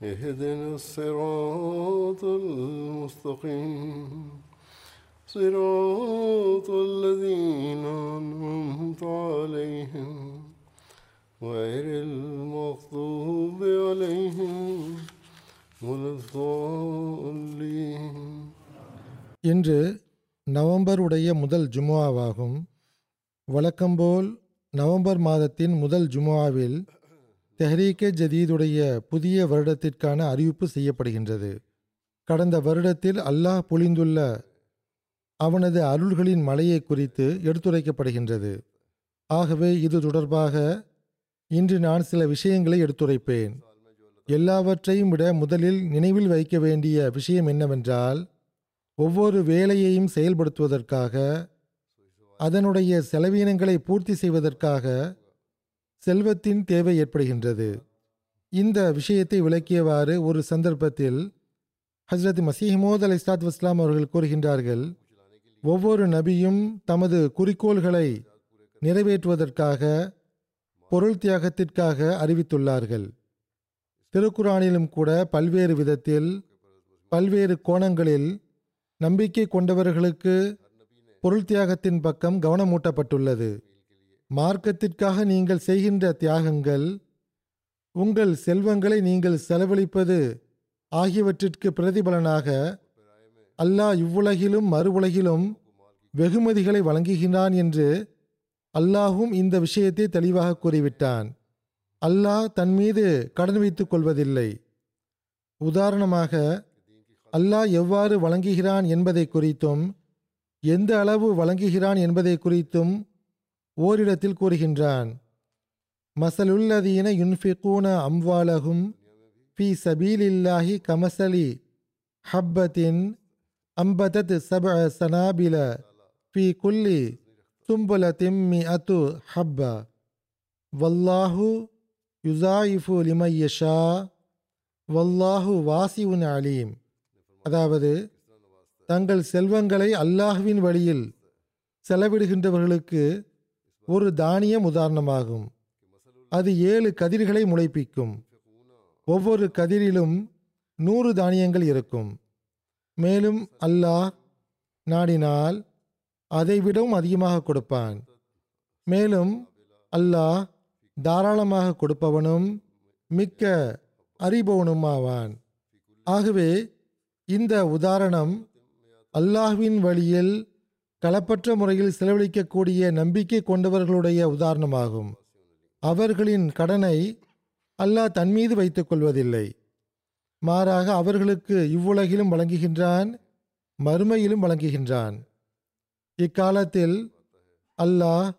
اهدنا الصراط المستقيم صراط الذين أنعمت عليهم غير المغضوب عليهم ولا الضالين இன்று நவம்பர் உடைய முதல் ஜுமுஆவாகும் வழக்கம்போல் நவம்பர் மாதத்தின் முதல் ஜுமுஆவில் தெஹ்ரீக்கே ஜதீதுடைய புதிய வருடத்திற்கான அறிவிப்பு செய்யப்படுகின்றது. கடந்த வருடத்தில் அல்லாஹ் பொழிந்துள்ள அவனது அருள்களின் மலையை குறித்து எடுத்துரைக்கப்படுகின்றது. ஆகவே இது தொடர்பாக இன்று நான் சில விஷயங்களை எடுத்துரைப்பேன். எல்லாவற்றையும் விட முதலில் நினைவில் வைக்க வேண்டிய விஷயம் என்னவென்றால் ஒவ்வொரு வேலையையும் செயல்படுத்துவதற்காக அதனுடைய செலவீனங்களை பூர்த்தி செய்வதற்காக செல்வத்தின் தேவை ஏற்படுகின்றது. இந்த விஷயத்தை விளக்கியவாறு ஒரு சந்தர்ப்பத்தில் ஹஸ்ரத் மசீஹமோத் அலி இஸ்லாத் வஸ்லாம் அவர்கள் கூறுகின்றார்கள் ஒவ்வொரு நபியும் தமது குறிக்கோள்களை நிறைவேற்றுவதற்காக பொருள் தியாகத்திற்காக அறிவித்துள்ளார்கள். திருக்குரானிலும் கூட பல்வேறு விதத்தில் பல்வேறு கோணங்களில் நம்பிக்கை கொண்டவர்களுக்கு பொருள் தியாகத்தின் பக்கம் கவனமூட்டப்பட்டுள்ளது. மார்க்கத்திற்காக நீங்கள் செய்கின்ற தியாகங்கள் உங்கள் செல்வங்களை நீங்கள் செலவழிப்பது ஆகியவற்றிற்கு பிரதிபலனாக அல்லாஹ் இவ்வுலகிலும் மறு உலகிலும் வெகுமதிகளை வழங்குகின்றான் என்று அல்லாஹும் இந்த விஷயத்தை தெளிவாக கூறிவிட்டான். அல்லாஹ் தன் மீது கடன் வைத்துக் கொள்வதில்லை. உதாரணமாக அல்லாஹ் எவ்வாறு வழங்குகிறான் என்பதை குறித்தும் எந்த அளவு வழங்குகிறான் என்பதை குறித்தும் ஓரிடத்தில் கூறுகின்றான் மசலுல்லதீன யுன்ஃபிகூன அம்வாலகும் ஃபி சபீலில்லாஹி கமசலி ஹப்பத்தின் அம்பதத் சப சனாபில ஃபி குல்லி தும்புல திம்மி அத்து ஹப்ப. வல்லாஹு யுசாயிஃபு லிமையஷா வல்லாஹு வாசிவுன் அலீம். அதாவது தங்கள் செல்வங்களை அல்லாஹுவின் வழியில் செலவிடுகின்றவர்களுக்கு ஒரு தானியம் உதாரணமாகும். அது ஏழு கதிர்களை முளைப்பிக்கும். ஒவ்வொரு கதிரிலும் நூறு தானியங்கள் இருக்கும். மேலும் அல்லாஹ் நாடினால் அதைவிடவும் அதிகமாக கொடுப்பான். மேலும் அல்லாஹ் தாராளமாக கொடுப்பவனும் மிக்க அறிபவனுமாவான். ஆகவே இந்த உதாரணம் அல்லாஹ்வின் வழியில் களப்பற்ற முறையில் செலவழிக்கக்கூடிய நம்பிக்கை கொண்டவர்களுடைய உதாரணமாகும். அவர்களின் கடனை அல்லாஹ் தன் மீது வைத்துக் கொள்வதில்லை. மாறாக அவர்களுக்கு இவ்வுலகிலும் வழங்குகின்றான் மறுமையிலும் வழங்குகின்றான். இக்காலத்தில் அல்லாஹ்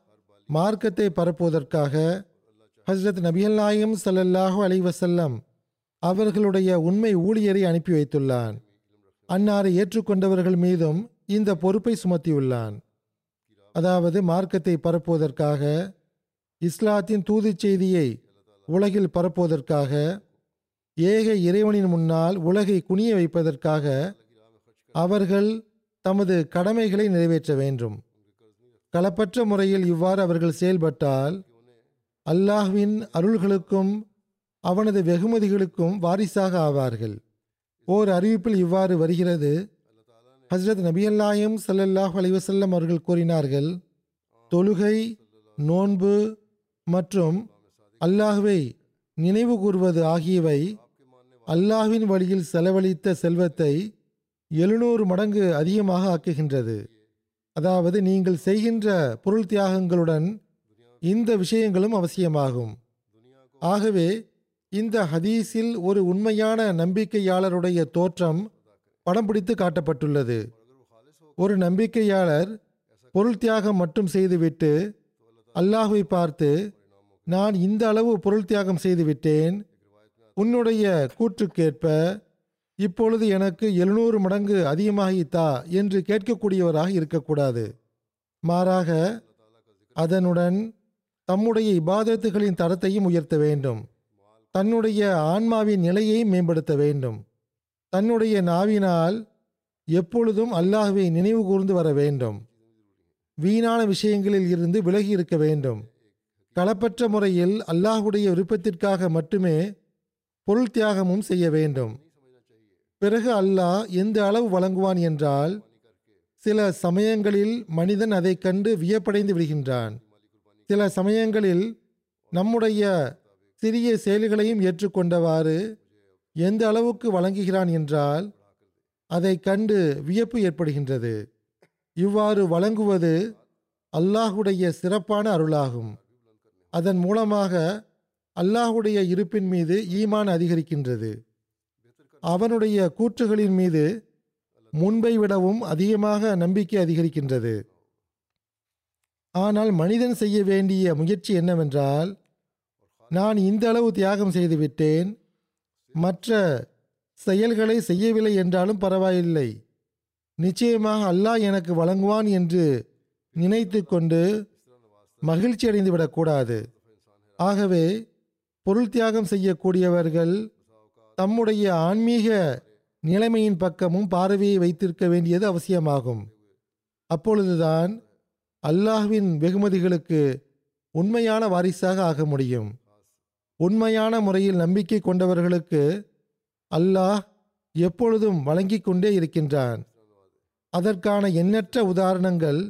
மார்க்கத்தை பரப்புவதற்காக ஹஸ்ரத் நபியல் நாயம் சல்லல்லாஹு அலைவசல்லம் அவர்களுடைய உண்மை ஊழியரை அனுப்பி வைத்துள்ளான். அன்னாரை ஏற்றுக்கொண்டவர்கள் மீதும் இந்த பொறுப்பை சுமத்தியுள்ளான். அதாவது மார்க்கத்தை பரப்புவதற்காக இஸ்லாத்தின் தூதுச் செய்தியை உலகில் பரப்புவதற்காக ஏக இறைவனின் முன்னால் உலகை குனிய வைப்பதற்காக அவர்கள் தமது கடமைகளை நிறைவேற்ற வேண்டும். களப்பற்ற முறையில் இவ்வாறு அவர்கள் செயல்பட்டால் அல்லாஹ்வின் அருள்களுக்கும் அவனது வெகுமதிகளுக்கும் வாரிசாக ஆவார்கள். ஓர் அறிவிப்பில் இவ்வாறு வருகிறது ஹஸ்ரத் நபியல்லாயும் ஸல்லல்லாஹு அலைஹி வஸல்லம் அவர்கள் கூறினார்கள் தொழுகை நோன்பு மற்றும் அல்லாஹ்வை நினைவு கூறுவது ஆகியவை அல்லாஹ்வின் வழியில் செலவழித்த செல்வத்தை எழுநூறு மடங்கு அதிகமாக ஆக்குகின்றது. அதாவது நீங்கள் செய்கின்ற பொருள் தியாகங்களுடன் இந்த விஷயங்களும் அவசியமாகும். ஆகவே இந்த ஹதீஸில் ஒரு உண்மையான நம்பிக்கையாளருடைய தோற்றம் படம் பிடித்து காட்டப்பட்டுள்ளது. ஒரு நம்பிக்கையாளர் பொருள் தியாகம் மட்டும் செய்துவிட்டு அல்லாஹுவை பார்த்து நான் இந்த அளவு பொருள் தியாகம் செய்துவிட்டேன். உன்னுடைய கூற்றுக்கேற்ப இப்பொழுது எனக்கு எழுநூறு மடங்கு அதிகமாகித்தா என்று கேட்கக்கூடியவராக இருக்கக்கூடாது. மாறாக அதனுடன் தம்முடைய இபாதத்துகளின் தரத்தையும் உயர்த்த வேண்டும். தன்னுடைய ஆன்மாவின் நிலையை மேம்படுத்த வேண்டும். தன்னுடைய நாவினால் எப்பொழுதும் அல்லாஹுவை நினைவு கூர்ந்து வர வேண்டும். வீணான விஷயங்களில் இருந்து விலகி இருக்க வேண்டும். களப்பற்ற முறையில் அல்லாஹுடைய விருப்பத்திற்காக மட்டுமே பொருள் தியாகமும் செய்ய வேண்டும். பிறகு அல்லாஹ் எந்த அளவு வழங்குவான் என்றால் சில சமயங்களில் மனிதன் அதைக் கண்டு வியப்படைந்து விடுகின்றான். சில சமயங்களில் நம்முடைய சிறிய செயல்களையும் ஏற்றுக்கொண்டவாறு எந்த அளவுக்கு வழங்குகிறான் என்றால் அதை கண்டு வியப்பு ஏற்படுகின்றது. இவ்வாறு வழங்குவது அல்லாஹுடைய சிறப்பான அருளாகும். அதன் மூலமாக அல்லாஹுடைய இருப்பின் மீது ஈமான் அதிகரிக்கின்றது. அவனுடைய கூற்றுகளின் மீது முன்பை விடவும் அதிகமாக நம்பிக்கை அதிகரிக்கின்றது. ஆனால் மனிதன் செய்ய வேண்டிய முயற்சி என்னவென்றால் நான் இந்த அளவு தியாகம் செய்துவிட்டேன் மற்ற செயல்களை செய்யவில்லை என்றாலும் பரவாயில்லை. நிச்சயமாக அல்லாஹ் எனக்கு வழங்குவான் என்று நினைத்து கொண்டு மகிழ்ச்சி அடைந்து விடக்கூடாது ஆகவே பொருள் தியாகம் செய்யக்கூடியவர்கள் தம்முடைய ஆன்மீக நிலைமையின் பக்கமும் பார்வையை வைத்திருக்க வேண்டியது அவசியமாகும். அப்பொழுதுதான் அல்லாஹ்வின் வெகுமதிகளுக்கு உண்மையான வாரிசாக ஆக முடியும். உண்மையான முறையில் நம்பிக்கை கொண்டவர்களுக்கு அல்லாஹ் எப்பொழுதும் வழங்கிக் கொண்டே இருக்கின்றான். அதற்கான எண்ணற்ற உதாரணங்கள்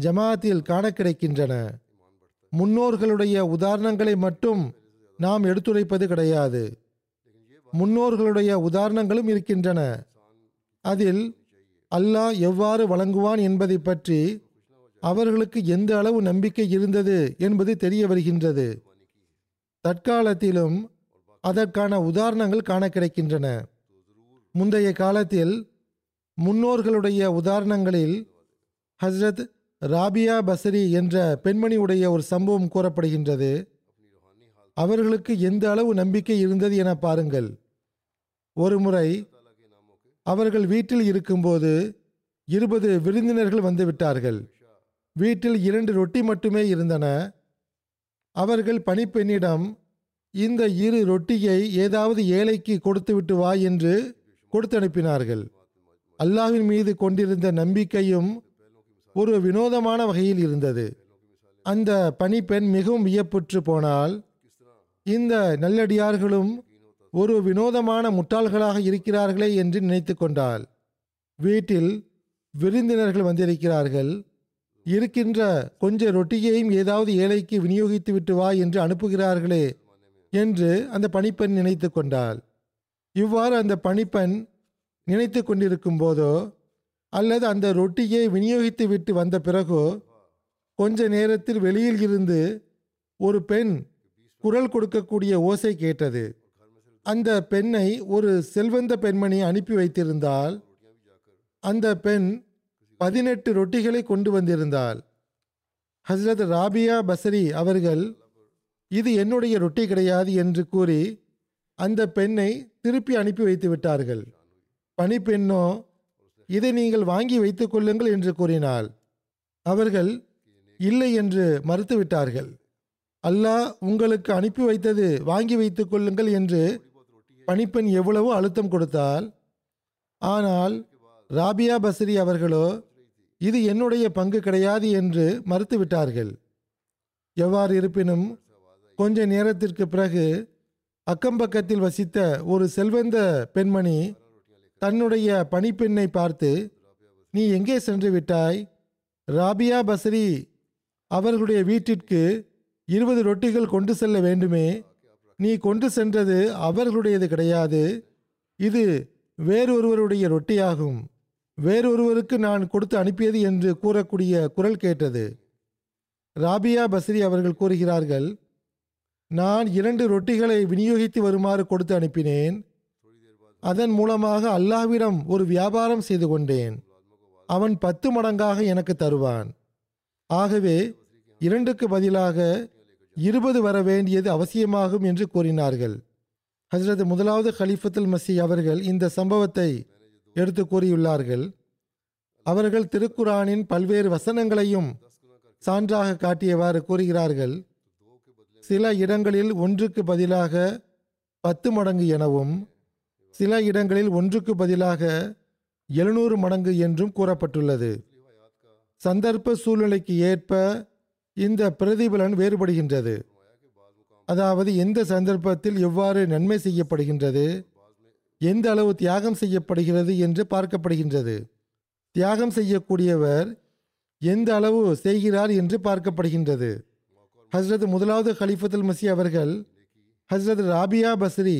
ஜமாத்தில் காண கிடைக்கின்றன. முன்னோர்களுடைய உதாரணங்களை மட்டும் நாம் எடுத்துரைப்பது கிடையாது. முன்னோர்களுடைய உதாரணங்களும் இருக்கின்றன. அதில் அல்லாஹ் எவ்வாறு வழங்குவான் என்பதை பற்றி அவர்களுக்கு எந்த அளவு நம்பிக்கை இருந்தது என்பது தெரிய வருகின்றது. தற்காலத்திலும் அதற்கான உதாரணங்கள் காண கிடைக்கின்றன முந்தைய காலத்தில் முன்னோர்களுடைய உதாரணங்களில் ஹஸ்ரத் ராபியா பசரி என்ற பெண்மணியுடைய ஒரு சம்பவம் கூறப்படுகின்றது. அவர்களுக்கு எந்த அளவு நம்பிக்கை இருந்தது என பாருங்கள். ஒருமுறை அவர்கள் வீட்டில் இருக்கும்போது இருபது விருந்தினர்கள் வந்துவிட்டார்கள் வீட்டில் இரண்டு ரொட்டி மட்டுமே இருந்தன. அவர்கள் பணிப்பெண்ணிடம் இந்த இரு ரொட்டியை ஏதாவது ஏழைக்கு கொடுத்துவிட்டு வா என்று கொடுத்து அனுப்பினார்கள் அல்லாவின் மீது கொண்டிருந்த நம்பிக்கையும் ஒரு வினோதமான வகையில் இருந்தது. அந்த பணிப்பெண் மிகவும் வியப்புற்று போனால் இந்த நல்லடியார்களும் ஒரு வினோதமான முட்டாள்களாக இருக்கிறார்களே என்று நினைத்து கொண்டாள். வீட்டில் விருந்தினர்கள் வந்திருக்கிறார்கள். இருக்கின்ற கொஞ்ச ரொட்டியையும் ஏதாவது ஏழைக்கு விநியோகித்து விட்டு வா என்று அனுப்புகிறார்களே என்று அந்த பணிப்பெண் நினைத்து கொண்டாள். இவ்வாறு அந்த பணிப்பெண் நினைத்து கொண்டிருக்கும் போதோ அல்லது அந்த ரொட்டியை விநியோகித்து விட்டு வந்த பிறகோ கொஞ்ச நேரத்தில் வெளியில் இருந்து ஒரு பெண் குரல் கொடுக்கக்கூடிய ஓசை கேட்டது. அந்த பெண்ணை ஒரு செல்வந்த பெண்மணி அனுப்பி வைத்திருந்தால் அந்த பெண் பதினெட்டு ரொட்டிகளை கொண்டு வந்திருந்தாள். ஹஸ்ரத் ராபியா பசரி அவர்கள் இது என்னுடைய ரொட்டி கிடையாது என்று கூறி அந்த பெண்ணை திருப்பி அனுப்பி வைத்து விட்டார்கள். பணிப்பெண்ணோ இதை நீங்கள் வாங்கி வைத்துக் கொள்ளுங்கள் என்று கூறினாள். அவர்கள் இல்லை என்று மறுத்துவிட்டார்கள் அல்லாஹ் உங்களுக்கு அனுப்பி வைத்தது வாங்கி வைத்துக் கொள்ளுங்கள் என்று பணிப்பெண் எவ்வளவோ அழுத்தம் கொடுத்தால் ஆனால் ராபியா பஸ்ரி அவர்களோ இது என்னுடைய பங்கு கிடையாது என்று மறுத்துவிட்டார்கள். எவ்வாறு இருப்பினும் கொஞ்ச நேரத்திற்கு பிறகு அக்கம்பக்கத்தில் வசித்த ஒரு செல்வந்த பெண்மணி தன்னுடைய பணிப்பெண்ணை பார்த்து நீ எங்கே சென்று விட்டாய்? ராபியா பஸ்ரி அவர்களுடைய வீட்டிற்கு இருபது ரொட்டிகள் கொண்டு செல்ல வேண்டுமே. நீ கொண்டு சென்றது அவர்களுடையது கிடையாது. இது வேறொருவருடைய ரொட்டியாகும். வேறொருவருக்கு நான் கொடுத்து அனுப்பியது என்று கூறக்கூடிய குரல் கேட்டது. ராபியா பஸ்ரி அவர்கள் கூறுகிறார்கள் நான் இரண்டு ரொட்டிகளை விநியோகித்து வருமாறு கொடுத்து அனுப்பினேன். அதன் மூலமாக அல்லாஹ்விடம் ஒரு வியாபாரம் செய்து கொண்டேன். அவன் பத்து மடங்காக எனக்கு தருவான். ஆகவே இரண்டுக்கு பதிலாக இருபது வர வேண்டியது அவசியமாகும் என்று கூறினார்கள். ஹசரத் முதலாவது ஹலிஃபத்துல் மசி அவர்கள் இந்த சம்பவத்தை எடுத்து கூறியுள்ளார்கள். அவர்கள் திருக்குரானின் பல்வேறு வசனங்களையும் சான்றாக காட்டியவாறு கூறுகிறார்கள். சில இடங்களில் ஒன்றுக்கு பதிலாக பத்து மடங்கு எனவும் சில இடங்களில் ஒன்றுக்கு பதிலாக எழுநூறு மடங்கு என்றும் கூறப்பட்டுள்ளது. சந்தர்ப்ப சூழ்நிலைக்கு ஏற்ப இந்த பிரதிபலன் வேறுபடுகின்றது. அதாவது எந்த சந்தர்ப்பத்தில் எவ்வாறு நன்மை செய்யப்படுகின்றது? எந்த அளவு தியாகம் செய்யப்படுகிறது என்று பார்க்கப்படுகின்றது. தியாகம் செய்யக்கூடியவர் எந்த அளவு செய்கிறார் என்று பார்க்கப்படுகின்றது. ஹஸ்ரத் முதலாவது ஹலிஃபத்துல் மசி அவர்கள் ஹஸ்ரத் ராபியா பஸ்ரி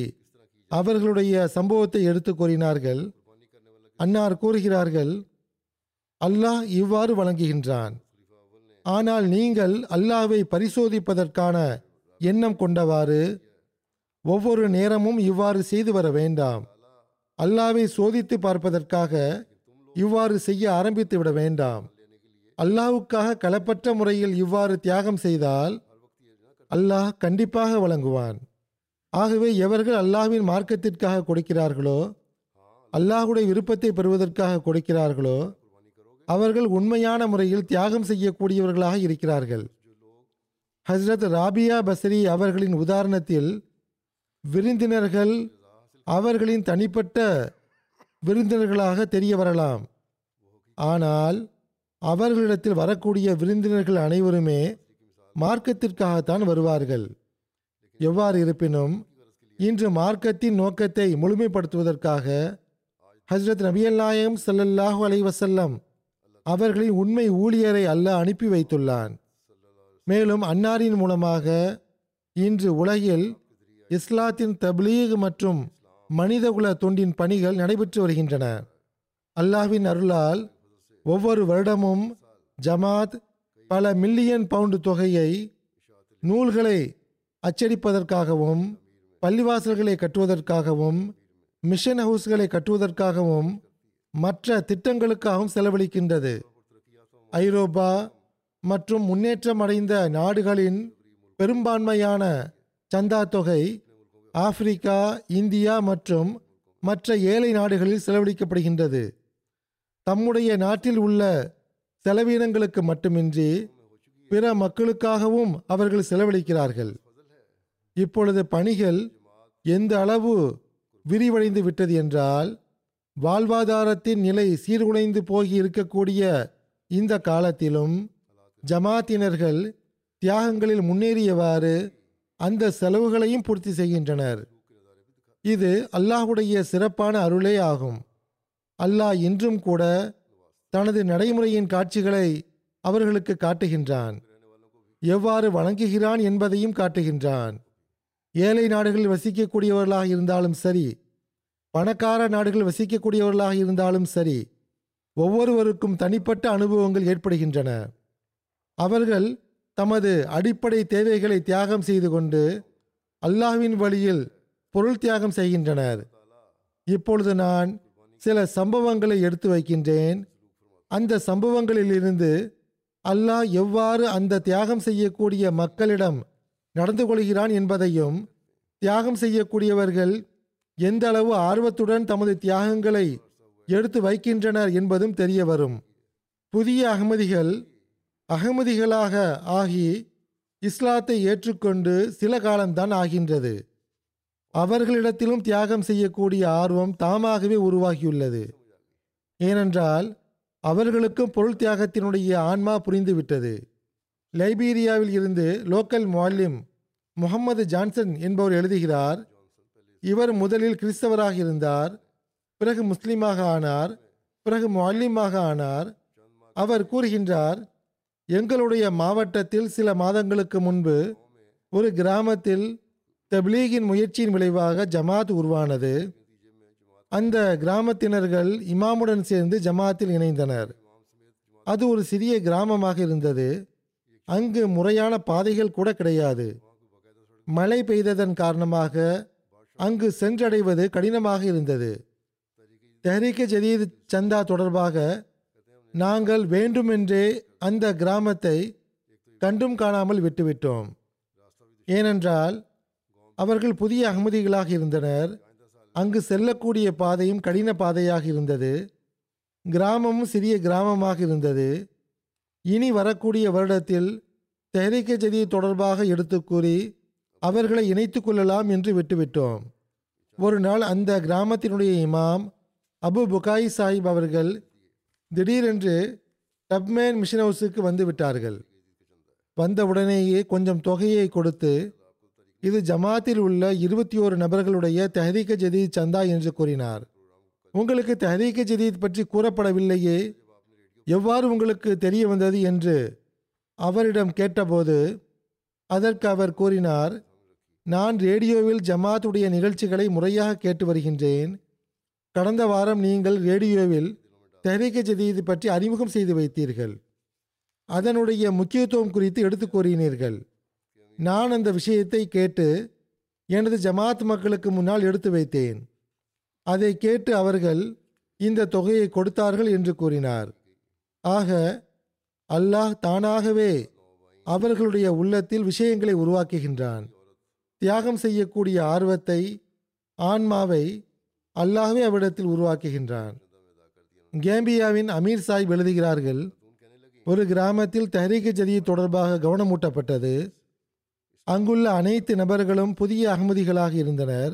அவர்களுடைய சம்பவத்தை எடுத்து கூறினார்கள். அன்னார் கூறுகிறார்கள் அல்லாஹ் இவ்வாறு வழங்குகின்றான். ஆனால் நீங்கள் அல்லாஹ்வை பரிசோதிப்பதற்கான எண்ணம் கொண்டவாறு ஒவ்வொரு நேரமும் இவ்வாறு செய்து வர வேண்டாம். அல்லாவை சோதித்து பார்ப்பதற்காக இவ்வாறு செய்ய ஆரம்பித்து விட வேண்டாம். அல்லாவுக்காக களப்பற்ற முறையில் இவ்வாறு தியாகம் செய்தால் அல்லாஹ் கண்டிப்பாக வழங்குவான். ஆகவே எவர்கள் அல்லாஹ்வின் மார்க்கத்திற்காக கொடுக்கிறார்களோ அல்லாஹுடைய விருப்பத்தை பெறுவதற்காக கொடுக்கிறார்களோ அவர்கள் உண்மையான முறையில் தியாகம் செய்யக்கூடியவர்களாக இருக்கிறார்கள். ஹஸ்ரத் ராபியா பசரி அவர்களின் உதாரணத்தில் விருந்தினர்கள் அவர்களின் தனிப்பட்ட விருந்தினர்களாக தெரிய வரலாம். ஆனால் அவர்களிடத்தில் வரக்கூடிய விருந்தினர்கள் அனைவருமே மார்க்கத்திற்காகத்தான் வருவார்கள். எவ்வாறு இருப்பினும் இன்று மார்க்கத்தின் நோக்கத்தை முழுமைப்படுத்துவதற்காக ஹஸ்ரத் நபியல் நாயகம் ஸல்லல்லாஹு அலைஹி அவர்களின் உண்மை ஊழியரை அல்ல அனுப்பி வைத்துள்ளான். மேலும் அன்னாரின் மூலமாக இன்று உலகில் இஸ்லாத்தின் தப்லீக் மற்றும் மனிதகுல தொண்டின் பணிகள் நடைபெற்று வருகின்றன. அல்லாஹ்வின் அருளால் ஒவ்வொரு வருடமும் ஜமாத் பல மில்லியன் பவுண்டு தொகையை நூல்களை அச்சடிப்பதற்காகவும் பள்ளிவாசல்களை கட்டுவதற்காகவும் மிஷன் ஹவுஸ்களை கட்டுவதற்காகவும் மற்ற திட்டங்களுக்காகவும் செலவழிக்கின்றது. ஐரோப்பா மற்றும் முன்னேற்றம் அடைந்த நாடுகளின் பெரும்பான்மையான சந்தா தொகை ஆப்பிரிக்கா இந்தியா மற்றும் மற்ற ஏழை நாடுகளில் செலவழிக்கப்படுகின்றது. தம்முடைய நாட்டில் உள்ள செலவினங்களுக்கு மட்டுமின்றி பிற மக்களுக்காகவும் அவர்கள் செலவழிக்கிறார்கள். இப்பொழுது பணிகள் எந்த அளவு விரிவடைந்து விட்டது என்றால் வாழ்வாதாரத்தின் நிலை சீர்குலைந்து போகி இருக்கக்கூடிய இந்த காலத்திலும் ஜமாத்தினர்கள் தியாகங்களில் முன்னேறியவாறு அந்த செலவுகளையும் பூர்த்தி செய்கின்றனர். இது அல்லாஹ்வுடைய சிறப்பான அருளே ஆகும். அல்லாஹ் இன்றும் கூட தனது நடைமுறையின் காட்சிகளை அவர்களுக்கு காட்டுகின்றான். எவ்வாறு வணங்குகிறான் என்பதையும் காட்டுகின்றான். ஏழை நாடுகளில் வசிக்கக்கூடியவர்களாக இருந்தாலும் சரி பணக்கார நாடுகள் வசிக்கக்கூடியவர்களாக இருந்தாலும் சரி ஒவ்வொருவருக்கும் தனிப்பட்ட அனுபவங்கள் ஏற்படுகின்றன. அவர்கள் தமது அடிப்படை தேவைகளை தியாகம் செய்து கொண்டு அல்லாஹ்வின் வழியில் பொருள் தியாகம் செய்கின்றனர். இப்பொழுது நான் சில சம்பவங்களை எடுத்து வைக்கின்றேன். அந்த சம்பவங்களிலிருந்து அல்லாஹ் எவ்வாறு அந்த தியாகம் செய்யக்கூடிய மக்களிடம் நடந்து கொள்கிறான் என்பதையும் தியாகம் செய்யக்கூடியவர்கள் எந்த அளவு ஆர்வத்துடன் தமது தியாகங்களை எடுத்து வைக்கின்றனர் என்பதும் தெரிய வரும். புதிய அகமதிகள் அகமதிகளாக ஆகி இஸ்லாத்தை ஏற்றுக்கொண்டு சில காலம்தான் ஆகின்றது. அவர்களிடத்திலும் தியாகம் செய்யக்கூடிய ஆர்வம் தாமாகவே உருவாகியுள்ளது. ஏனென்றால் அவர்களுக்கும் பொருள் தியாகத்தினுடைய ஆன்மா புரிந்துவிட்டது. லைபீரியாவில் இருந்து லோக்கல் மாலிம் முகமது ஜான்சன் என்பவர் எழுதுகிறார் இவர் முதலில் கிறிஸ்தவராக இருந்தார் பிறகு முஸ்லீமாக ஆனார் பிறகு மாலிமாக ஆனார். அவர் கூறுகின்றார் எங்களுடைய மாவட்டத்தில் சில மாதங்களுக்கு முன்பு ஒரு கிராமத்தில் தப்லீகின் முயற்சியின் விளைவாக ஜமாத் உருவானது. அந்த கிராமத்தினர்கள் இமாமுடன் சேர்ந்து ஜமாத்தில் இணைந்தனர். அது ஒரு சிறிய கிராமமாக இருந்தது. அங்கு முறையான பாதைகள் கூட கிடையாது. மழை பெய்ததன் காரணமாக அங்கு சென்றடைவது கடினமாக இருந்தது. தெஹரிக்க ஜதீத் சந்தா தொடர்பாக நாங்கள் வேண்டுமென்றே அந்த கிராமத்தை கண்டும் காணாமல் விட்டுவிட்டோம். ஏனென்றால் அவர்கள் புதிய அகமதிகளாக இருந்தனர். அங்கு செல்லக்கூடிய பாதையும் கடின பாதையாக இருந்தது. கிராமமும் சிறிய கிராமமாக இருந்தது. இனி வரக்கூடிய வருடத்தில் தெஹரிக்க ஜதி தொடர்பாக எடுத்து கூறி அவர்களை இணைத்து கொள்ளலாம் என்று விட்டுவிட்டோம். ஒரு நாள் அந்த கிராமத்தினுடைய இமாம் அபு புகாய் சாஹிப் அவர்கள் திடீரென்று டப்மேன் மிஷன் ஹவுஸுக்கு வந்து விட்டார்கள். வந்தவுடனேயே கொஞ்சம் தொகையை கொடுத்து இது ஜமாத்தில் உள்ள இருபத்தி ஓரு நபர்களுடைய தெஹரீக்க ஜதீத் சந்தா என்று கூறினார். உங்களுக்கு தெஹரீக்க ஜதீத் பற்றி கூறப்படவில்லையே? எவ்வாறு உங்களுக்கு தெரிய வந்தது என்று அவரிடம் கேட்டபோது அதற்கு அவர் கூறினார் நான் ரேடியோவில் ஜமாத்துடைய நிகழ்ச்சிகளை முறையாக கேட்டு வருகின்றேன். கடந்த வாரம் நீங்கள் ரேடியோவில் தரீக ஜதீது பற்றி அறிமுகம் செய்து வைத்தீர்கள். அதனுடைய முக்கியத்துவம் குறித்து எடுத்து கூறினீர்கள். நான் அந்த விஷயத்தை கேட்டு எனது ஜமாத் மக்களுக்கு முன்னால் எடுத்து வைத்தேன். அதை கேட்டு அவர்கள் இந்த தொகையை கொடுத்தார்கள் என்று கூறினார். ஆக அல்லாஹ் தானாகவே அவர்களுடைய உள்ளத்தில் விஷயங்களை உருவாக்குகின்றான். தியாகம் செய்யக்கூடிய ஆர்வத்தை ஆன்மாவை அல்லாஹ்வே அவ்விடத்தில் உருவாக்குகின்றான். கேம்பியாவின் அமீர் சாஹிப் எழுதுகிறார்கள் ஒரு கிராமத்தில் தஹரீக்கு ஜதி தொடர்பாக கவனமூட்டப்பட்டது. அங்குள்ள அனைத்து நபர்களும் புதிய அகமதிகளாக இருந்தனர்.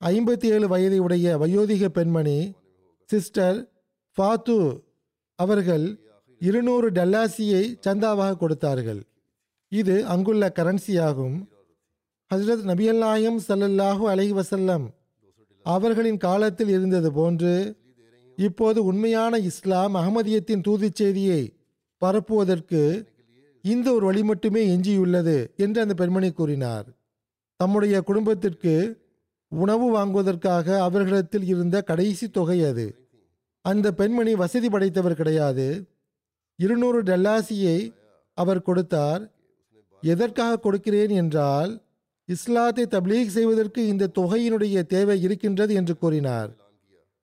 ஐம்பத்தி ஏழு வயதை உடைய வயோதிக பெண்மணி சிஸ்டர் ஃபாத்து அவர்கள் இருநூறு டல்லாசியை சந்தாவாக கொடுத்தார்கள். இது அங்குள்ள கரன்சியாகும் ஹசரத் நபியல் நாயம் சல்லல்லாஹு அலைஹி வசல்லம் அவர்களின் காலத்தில் இருந்தது போன்று இப்போது உண்மையான இஸ்லாம் அகமதியத்தின் தூதுச் செய்தியை பரப்புவதற்கு இந்த ஒரு வழி மட்டுமே எஞ்சியுள்ளது என்று அந்த பெண்மணி கூறினார். தம்முடைய குடும்பத்திற்கு உணவு வாங்குவதற்காக அவர்களிடத்தில் இருந்த கடைசி தொகை அது. அந்த பெண்மணி வசதி படைத்தவர் கிடையாது. இருநூறு டல்லாசியை அவர் கொடுத்தார். எதற்காக கொடுக்கிறேன் என்றால் இஸ்லாத்தை தப்லீக் செய்வதற்கு இந்த தொகையினுடைய தேவை இருக்கின்றது என்று கூறினார்.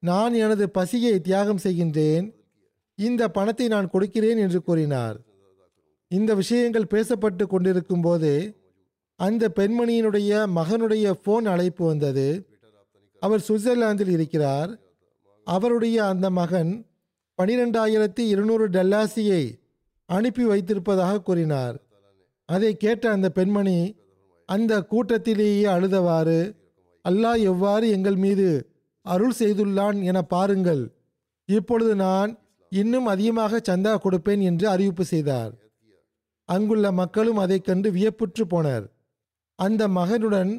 நான் எனது பசியை தியாகம் செய்கின்றேன். இந்த பணத்தை நான் கொடுக்கிறேன் என்று கூறினார். இந்த விஷயங்கள் பேசப்பட்டு கொண்டிருக்கும் போது அந்த பெண்மணியினுடைய மகனுடைய போன் அழைப்பு வந்தது. அவர் சுவிட்சர்லாந்தில் இருக்கிறார். அவருடைய அந்த மகன் பனிரெண்டாயிரத்தி இருநூறு டல்லாசியை அனுப்பி வைத்திருப்பதாக கூறினார். அதை கேட்ட அந்த பெண்மணி அந்த கூட்டத்திலேயே அழுதவாறு அல்லாஹ் எவ்வாறு எங்கள் மீது அருள் செய்துள்ளான் என பாருங்கள். இப்பொழுது நான் இன்னும் அதிகமாக சந்தா கொடுப்பேன் என்று அறிவிப்பு செய்தார். அங்குள்ள மக்களும் அதைக் கண்டு வியப்புற்று போனர். அந்த மகனுடன்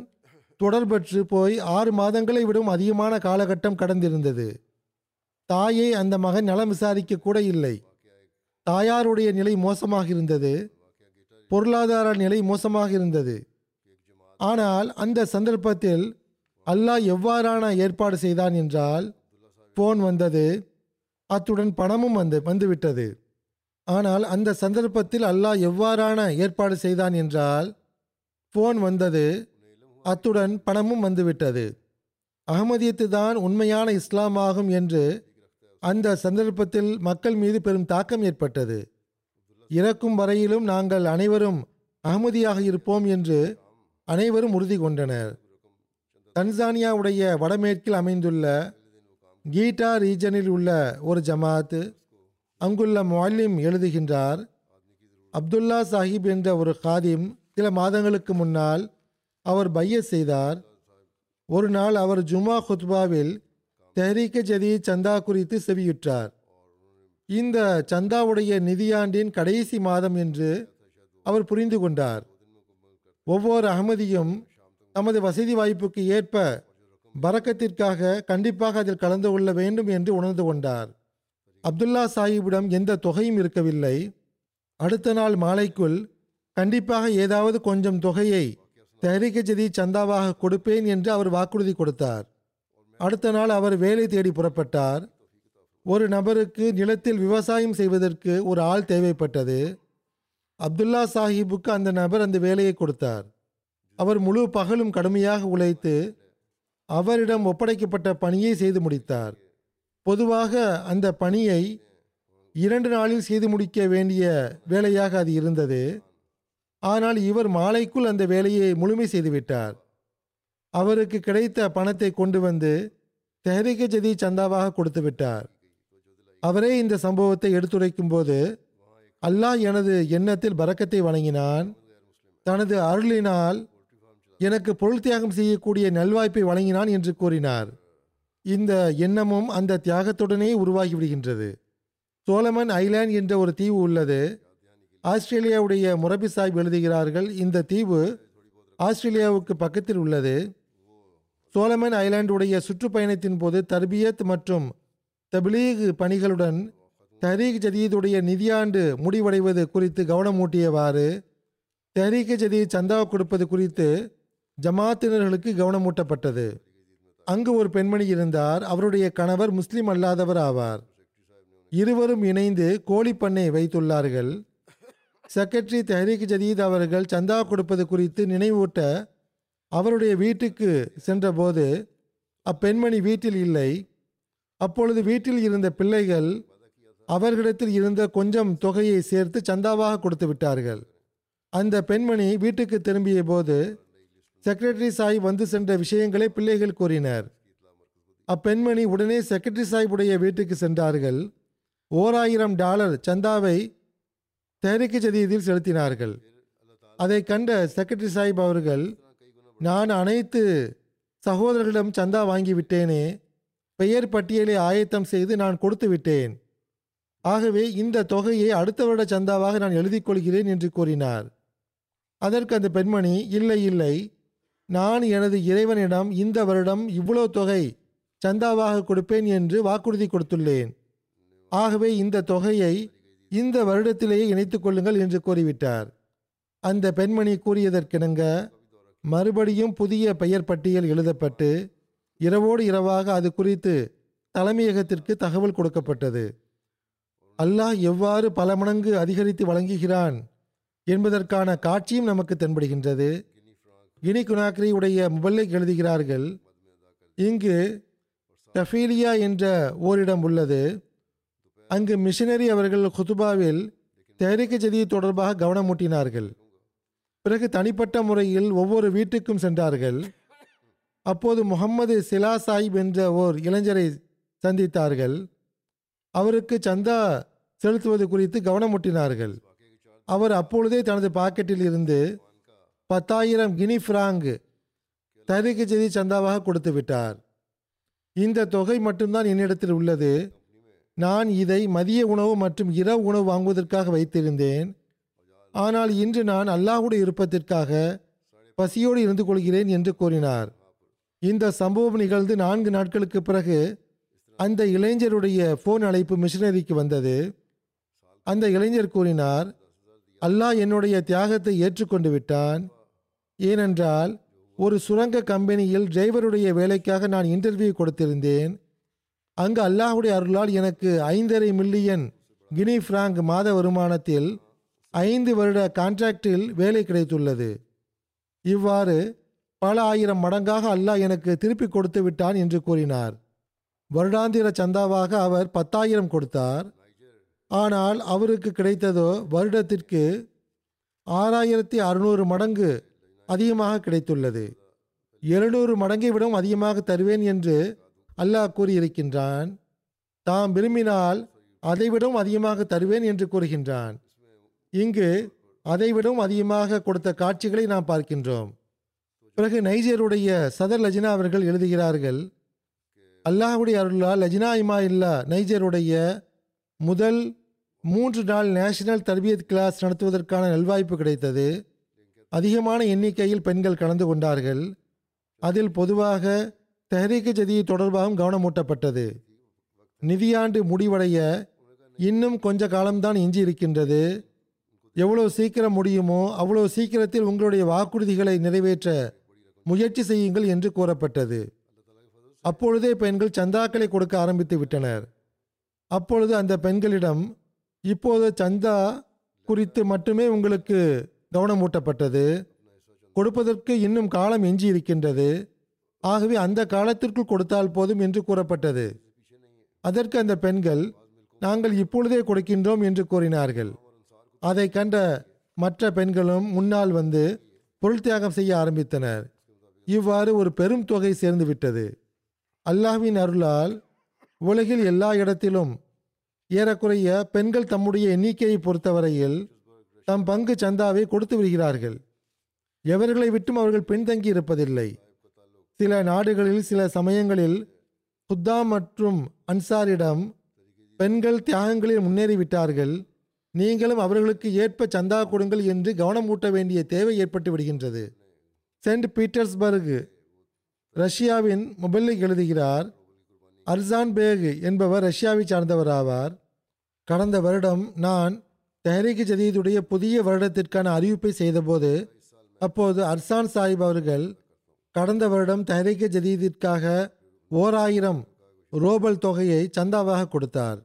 தொடர்பற்று போய் ஆறு மாதங்களை விடும் அதிகமான காலகட்டம் கடந்திருந்தது. தாயை அந்த மகன் நலம் விசாரிக்க கூட இல்லை. தாயாருடைய நிலை மோசமாக இருந்தது பொருளாதார நிலை மோசமாக இருந்தது ஆனால் அந்த சந்தர்ப்பத்தில் அல்லாஹ் எவ்வாறான ஏற்பாடு செய்தான் என்றால் போன் வந்தது அத்துடன் பணமும் வந்து வந்துவிட்டது. ஆனால் அந்த சந்தர்ப்பத்தில் அல்லாஹ் எவ்வாறான ஏற்பாடு செய்தான் என்றால் போன் வந்தது அத்துடன் பணமும் வந்துவிட்டது. அகமதியத்து தான் உண்மையான இஸ்லாமாகும் என்று அந்த சந்தர்ப்பத்தில் மக்கள் மீது பெரும் தாக்கம் ஏற்பட்டது. இறக்கும் வரையிலும் நாங்கள் அனைவரும் அகமதியாக இருப்போம் என்று அனைவரும் உறுதி கொண்டனர். தன்சானியாவுடைய வடமேற்கில் அமைந்துள்ள கீட்டா ரீஜனில் உள்ள ஒரு ஜமாத் அங்குள்ள முல்லிம் எழுதுகின்றார் அப்துல்லா சாஹிப் என்ற ஒரு காதிம் சில மாதங்களுக்கு முன்னால் அவர் பைய செய்தார். ஒரு நாள் அவர் ஜுமா ஹுத்பாவில் தெஹரீக்க ஜதி சந்தா குறித்து செவியுற்றார். இந்த சந்தாவுடைய நிதியாண்டின் கடைசி மாதம் என்று அவர் புரிந்து கொண்டார். ஒவ்வொரு அகமதியும் தமது வசதி வாய்ப்புக்கு ஏற்ப பறக்கத்திற்காக கண்டிப்பாக அதில் கலந்து கொள்ள வேண்டும் என்று உணர்ந்து கொண்டார். அப்துல்லா சாஹிப்பிடம் எந்த தொகையும் இருக்கவில்லை. அடுத்த நாள் மாலைக்குள் கண்டிப்பாக ஏதாவது கொஞ்சம் தொகையை தெஹரிக ஜதி சந்தாவாக கொடுப்பேன் என்று அவர் வாக்குறுதி கொடுத்தார். அடுத்த நாள் அவர் வேலை தேடி புறப்பட்டார். ஒரு நபருக்கு நிலத்தில் விவசாயம் செய்வதற்கு ஒரு ஆள் தேவைப்பட்டது. அப்துல்லா சாஹிப்புக்கு அந்த நபர் அந்த வேலையை கொடுத்தார். அவர் முழு பகலும் கடுமையாக உழைத்து அவரிடம் ஒப்படைக்கப்பட்ட பணியை செய்து முடித்தார். பொதுவாக அந்த பணியை இரண்டு நாளில் செய்து முடிக்க வேண்டிய வேலையாக அது இருந்தது. ஆனால் இவர் மாலைக்குள் அந்த வேலையை முழுமை செய்துவிட்டார் அவருக்கு கிடைத்த பணத்தை கொண்டு வந்து தெஹரிக ஜதி சந்தாவாக கொடுத்து விட்டார். அவரே இந்த சம்பவத்தை எடுத்துரைக்கும் போது அல்லாஹ் எனது எண்ணத்தில் பறக்கத்தை வழங்கினான் தனது அருளினால் எனக்கு பொருள் தியாகம் செய்யக்கூடிய நல்வாய்ப்பை வழங்கினான் என்று கூறினார். இந்த எண்ணமும் அந்த தியாகத்துடனே உருவாகிவிடுகின்றது. சோலமன் ஐலாண்ட் என்ற ஒரு தீவு உள்ளது. ஆஸ்திரேலியாவுடைய முரபி சாஹிப் எழுதுகிறார்கள் இந்த தீவு ஆஸ்திரேலியாவுக்கு பக்கத்தில் உள்ளது. சோலமன் ஐலாண்டுடைய சுற்றுப்பயணத்தின் போது தர்பியத் மற்றும் தபிலீக் பணிகளுடன் தரீக் ஜதீதுடைய நிதியாண்டு முடிவடைவது குறித்து கவனமூட்டியவாறு தரீக் ஜதீத் சந்தா கொடுப்பது குறித்து ஜமாத்தினர்களுக்கு கவனமூட்டப்பட்டது. அங்கு ஒரு பெண்மணி இருந்தார். அவருடைய கணவர் முஸ்லிம் அல்லாதவர் ஆவார். இருவரும் இணைந்து கோழி பண்ணை வைத்துள்ளார்கள். செக்ரட்டரி தெஹரீக் ஜதீத் அவர்கள் சந்தா கொடுப்பது குறித்து நினைவூட்ட அவருடைய வீட்டுக்கு சென்றபோது அப்பெண்மணி வீட்டில் இல்லை. அப்பொழுது வீட்டில் இருந்த பிள்ளைகள் அவர்களிடத்தில் இருந்த கொஞ்சம் தொகையை சேர்த்து சந்தாவாக கொடுத்து விட்டார்கள். அந்த பெண்மணி வீட்டுக்கு திரும்பிய போது செக்ரட்டரி சாஹிப் வந்து சென்ற விஷயங்களை பிள்ளைகள் கூறினர். அப்பெண்மணி உடனே செக்ரட்டரி சாஹிபுடைய வீட்டுக்கு சென்றார்கள். ஓர் ஆயிரம் டாலர் சந்தாவை தெஹரிக்கு ஜதீதில் செலுத்தினார்கள். அதை கண்ட செக்ரட்டரி சாஹிப் அவர்கள் நான் அனைத்து சகோதரர்களிடம் சந்தா வாங்கிவிட்டேனே பெயர் பட்டியலை ஆயத்தம் செய்து நான் கொடுத்து விட்டேன். ஆகவே இந்த தொகையை அடுத்த வருட சந்தாவாக நான் எழுதி கொள்கிறேன் என்று கூறினார். அதற்கு அந்த பெண்மணி இல்லை இல்லை நான் எனது இறைவனிடம் இந்த வருடம் இவ்வளோ தொகை சந்தாவாக கொடுப்பேன் என்று வாக்குறுதி கொடுத்துள்ளேன். ஆகவே இந்த தொகையை இந்த வருடத்திலேயே இணைத்துக் கொள்ளுங்கள் என்று கூறிவிட்டார். அந்த பெண்மணி கூறியதற்கிணங்க மறுபடியும் புதிய பெயர் பட்டியல் எழுதப்பட்டு இரவோடு இரவாக அது குறித்து தலைமையகத்திற்கு தகவல் கொடுக்கப்பட்டது. அல்லாஹ் எவ்வாறு பல மடங்கு அதிகரித்து வழங்குகிறான் என்பதற்கான காட்சியும் நமக்கு தென்படுகின்றது. கினி குனாக்ரி உடைய முபல்லிக் எழுதுகிறார்கள். இங்கு டஃபீலியா என்ற ஓரிடம் உள்ளது. அங்கு மிஷினரி அவர்கள் குதுபாவில் தெஹரிக்கு ஜதி தொடர்பாக கவனமூட்டினார்கள் பிறகு தனிப்பட்ட முறையில் ஒவ்வொரு வீட்டுக்கும் சென்றார்கள். அப்போது முகம்மது சிலா சாஹிப் என்ற ஓர் இளைஞரை சந்தித்தார்கள். அவருக்கு சந்தா செலுத்துவது குறித்து கவனமூட்டினார்கள் அவர் அப்பொழுதே தனது பாக்கெட்டில் இருந்து பத்தாயிரம் கினி பிராங்கு தரிக்கு செய்தி சந்தாவாக கொடுத்து விட்டார். இந்த தொகை மட்டும்தான் என்னிடத்தில் உள்ளது. நான் இதை மதிய உணவு மற்றும் இரவு உணவு வாங்குவதற்காக வைத்திருந்தேன். ஆனால் இன்று நான் அல்லாஹுடைய விருப்பத்திற்காக பசியோடு இருந்து கொள்கிறேன் என்று கூறினார். இந்த சம்பவம் நிகழ்ந்து நான்கு நாட்களுக்கு பிறகு அந்த இளைஞருடைய போன் அழைப்பு மிஷினரிக்கு வந்தது. அந்த இளைஞர் கூறினார் அல்லாஹ் என்னுடைய தியாகத்தை ஏற்றுக்கொண்டு விட்டான். ஏனென்றால் ஒரு சுரங்க கம்பெனியில் டிரைவருடைய வேலைக்காக நான் இன்டர்வியூ கொடுத்திருந்தேன். அங்கு அல்லாஹுடைய அருளால் எனக்கு ஐந்தரை மில்லியன் கினி பிராங்க் மாத வருமானத்தில் ஐந்து வருட கான்ட்ராக்டில் வேலை கிடைத்துள்ளது. இவ்வாறு பல ஆயிரம் மடங்காக அல்லாஹ் எனக்கு திருப்பி கொடுத்து விட்டான் என்று கூறினார். வருடாந்திர சந்தாவாக அவர் பத்தாயிரம் கொடுத்தார். ஆனால் அவருக்கு கிடைத்ததோ வருடத்திற்கு ஆறாயிரத்தி அறுநூறு மடங்கு அதிகமாக கிடைத்துள்ளது. எழுநூறு மடங்கை விடவும் அதிகமாக தருவேன் என்று அல்லாஹ் கூறியிருக்கின்றான். தாம் விரும்பினால் அதைவிடவும் அதிகமாக தருவேன் என்று கூறுகின்றான். இங்கு அதைவிடவும் அதிகமாக கொடுத்த காட்சிகளை நாம் பார்க்கின்றோம். பிறகு நைஜருடைய சதர் லஜினா அவர்கள் எழுதுகிறார்கள் அல்லாஹுடைய அருளால் லஜினா இமா இல்லா நைஜருடைய முதல் மூன்று நாள் நேஷனல் தர்பியத் கிளாஸ் நடத்துவதற்கான நல்வாய்ப்பு கிடைத்தது. அதிகமான எண்ணிக்கையில் பெண்கள் கலந்து கொண்டார்கள். அதில் பொதுவாக தெஹரீக்கு ஜதி தொடர்பாகவும் கவனமூட்டப்பட்டது. நிதியாண்டு முடிவடைய இன்னும் கொஞ்ச காலம்தான் எஞ்சி இருக்கின்றது எவ்வளவு சீக்கிரம் முடியுமோ அவ்வளவு சீக்கிரத்தில் உங்களுடைய வாக்குறுதிகளை நிறைவேற்ற முயற்சி செய்யுங்கள் என்று கூறப்பட்டது. அப்பொழுதே பெண்கள் சந்தாக்களை கொடுக்க ஆரம்பித்து விட்டனர். அப்பொழுது அந்த பெண்களிடம் இப்போது சந்தா குறித்து மட்டுமே உங்களுக்கு கவனமூட்டப்பட்டது. கொடுப்பதற்கு இன்னும் காலம் எஞ்சி இருக்கின்றது ஆகவே அந்த காலத்திற்குள் கொடுத்தால் போதும் என்று கூறப்பட்டது. அதற்கு அந்த பெண்கள் நாங்கள் இப்பொழுதே கொடுக்கின்றோம் என்று கூறினார்கள். அதை கண்ட மற்ற பெண்களும் முன்னால் வந்து பொருள் தியாகம் செய்ய ஆரம்பித்தனர். இவ்வாறு ஒரு பெரும் தொகை சேர்ந்து விட்டது. அல்லாஹ்வின் அருளால் உலகில் எல்லா இடத்திலும் ஏறக்குறைய பெண்கள் தம்முடைய எண்ணிக்கையை பொறுத்தவரையில் தம் பங்கு சந்தாவை கொடுத்து விடுகிறார்கள். எவர்களை விட்டும் அவர்கள் பின்தங்கி இருப்பதில்லை. சில நாடுகளில் சில சமயங்களில் குத்தா மற்றும் அன்சாரிடம் பெண்கள் தியாகங்களில் முன்னேறிவிட்டார்கள். நீங்களும் அவர்களுக்கு ஏற்ப சந்தா கொடுங்கள் என்று கவனம் ஊட்ட வேண்டிய தேவை ஏற்பட்டு விடுகின்றது. சென்ட் பீட்டர்ஸ்பர்க் ரஷ்யாவின் மொபைலில் எழுதுகிறார் அர்சான் பேக் என்பவர் ரஷ்யாவை சார்ந்தவர் ஆவார் கடந்த வருடம் நான் தெஹரிக் ஜதீதுடைய புதிய வருடத்திற்கான அறிவிப்பை செய்தபோது அப்போது அர்சான் சாஹிப் அவர்கள் கடந்த வருடம் தெஹரிக் ஜதீதிற்காக ஓர் ஆயிரம் ரோபல் தொகையை சந்தாவாக கொடுத்தார்.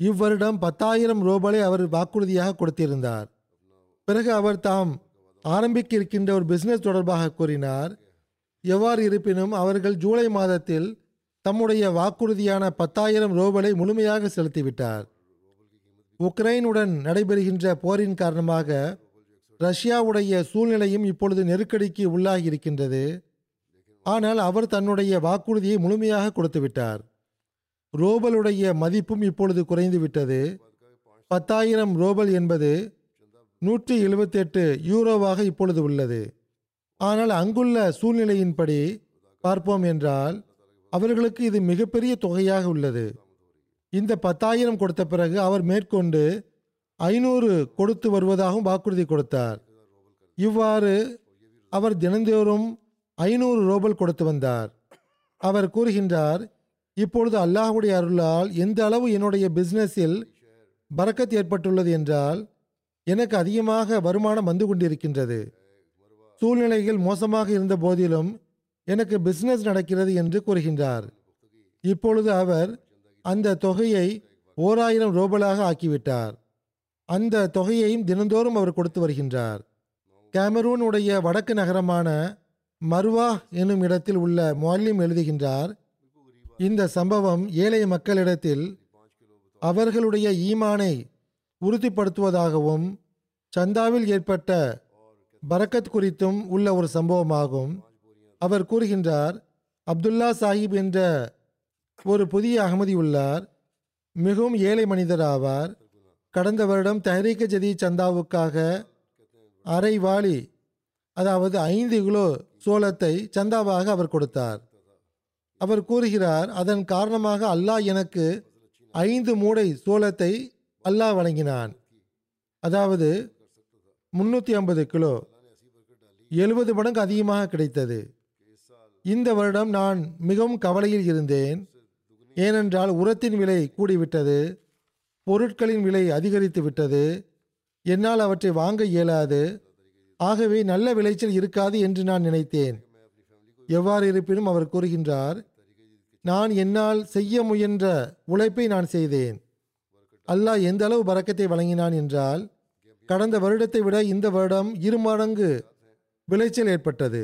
இவ்வருடம் பத்தாயிரம் ரோபலை அவர் வாக்குறுதியாக கொடுத்திருந்தார். பிறகு அவர் தாம் ஆரம்பிக்க இருக்கின்ற ஒரு பிசினஸ் தொடர்பாக கூறினார். எவ்வாறு இருப்பினும் அவர்கள் ஜூலை மாதத்தில் தம்முடைய வாக்குறுதியான பத்தாயிரம் ரோபலை முழுமையாக செலுத்திவிட்டார். உக்ரைனுடன் நடைபெறுகின்ற போரின் காரணமாக ரஷ்யாவுடைய சூழ்நிலையும் இப்பொழுது நெருக்கடிக்கு உள்ளாகி இருக்கின்றது ஆனால் அவர் தன்னுடைய வாக்குறுதியை முழுமையாக கொடுத்து விட்டார் ரோபலுடைய மதிப்பும் இப்பொழுது குறைந்துவிட்டது. பத்தாயிரம் ரோபல் என்பது நூற்றி எழுபத்தெட்டு யூரோவாக இப்பொழுது உள்ளது. ஆனால் அங்குள்ள சூழ்நிலையின்படி பார்ப்போம் என்றால் அவர்களுக்கு இது மிகப்பெரிய தொகையாக உள்ளது. இந்த பத்தாயிரம் கொடுத்த பிறகு அவர் மேற்கொண்டு ஐநூறு கொடுத்து வருவதாகவும் வாக்குறுதி கொடுத்தார். இவ்வாறு அவர் தினந்தோறும் ஐநூறு ரோபல் கொடுத்து வந்தார். அவர் கூறுகின்றார் இப்பொழுது அல்லாஹுடைய அருளால் எந்த அளவு என்னுடைய பிஸ்னஸில் பறக்கத் ஏற்பட்டுள்ளது என்றால் எனக்கு அதிகமாக வருமானம் வந்து கொண்டிருக்கின்றது. சூழ்நிலைகள் மோசமாக இருந்த போதிலும் எனக்கு பிஸ்னஸ் நடக்கிறது என்று கூறுகின்றார். இப்பொழுது அவர் அந்த தொகையை ஓர் ஆயிரம் ரோபலாக ஆக்கிவிட்டார். அந்த தொகையையும் தினந்தோறும் அவர் கொடுத்து வருகின்றார். கேமரூனுடைய வடக்கு நகரமான மர்வா என்னும் இடத்தில் உள்ள மொல்லிம் எழுதுகின்றார் இந்த சம்பவம் ஏழை மக்களிடத்தில் அவர்களுடைய ஈமானை உறுதிப்படுத்துவதாகவும் சந்தாவில் ஏற்பட்ட பரக்கத் குறித்தும் உள்ள ஒரு சம்பவமாகும். அவர் கூறுகின்றார் அப்துல்லா சாஹிப் என்ற ஒரு புதிய அகமதி உள்ளார். மிகவும் ஏழை மனிதர் ஆவார். கடந்த வருடம் தஹரீக ஜதி சந்தாவுக்காக அரை வாளி அதாவது ஐந்து கிலோ சோளத்தை சந்தாவாக அவர் கொடுத்தார். அவர் கூறுகிறார் அதன் காரணமாக அல்லாஹ் எனக்கு ஐந்து மூடை சோளத்தை அல்லாஹ் வழங்கினான். அதாவது முன்னூற்றி ஐம்பது கிலோ எழுபது மடங்கு அதிகமாக கிடைத்தது. இந்த வருடம் நான் மிகவும் கவலையில் இருந்தேன். ஏனென்றால் உரத்தின் விலை கூடிவிட்டது பொருட்களின் விலை அதிகரித்து விட்டது என்னால் அவற்றை வாங்க இயலாது ஆகவே நல்ல விளைச்சல் இருக்காது என்று நான் நினைத்தேன். எவ்வாறு இருப்பினும் அவர் கூறுகின்றார் நான் என்னால் செய்ய முயன்ற உழைப்பை நான் செய்தேன். அல்லாஹ் எந்த அளவு பறக்கத்தை வழங்கினான் என்றால் கடந்த வருடத்தை விட இந்த வருடம் இரு மடங்கு விளைச்சல் ஏற்பட்டது.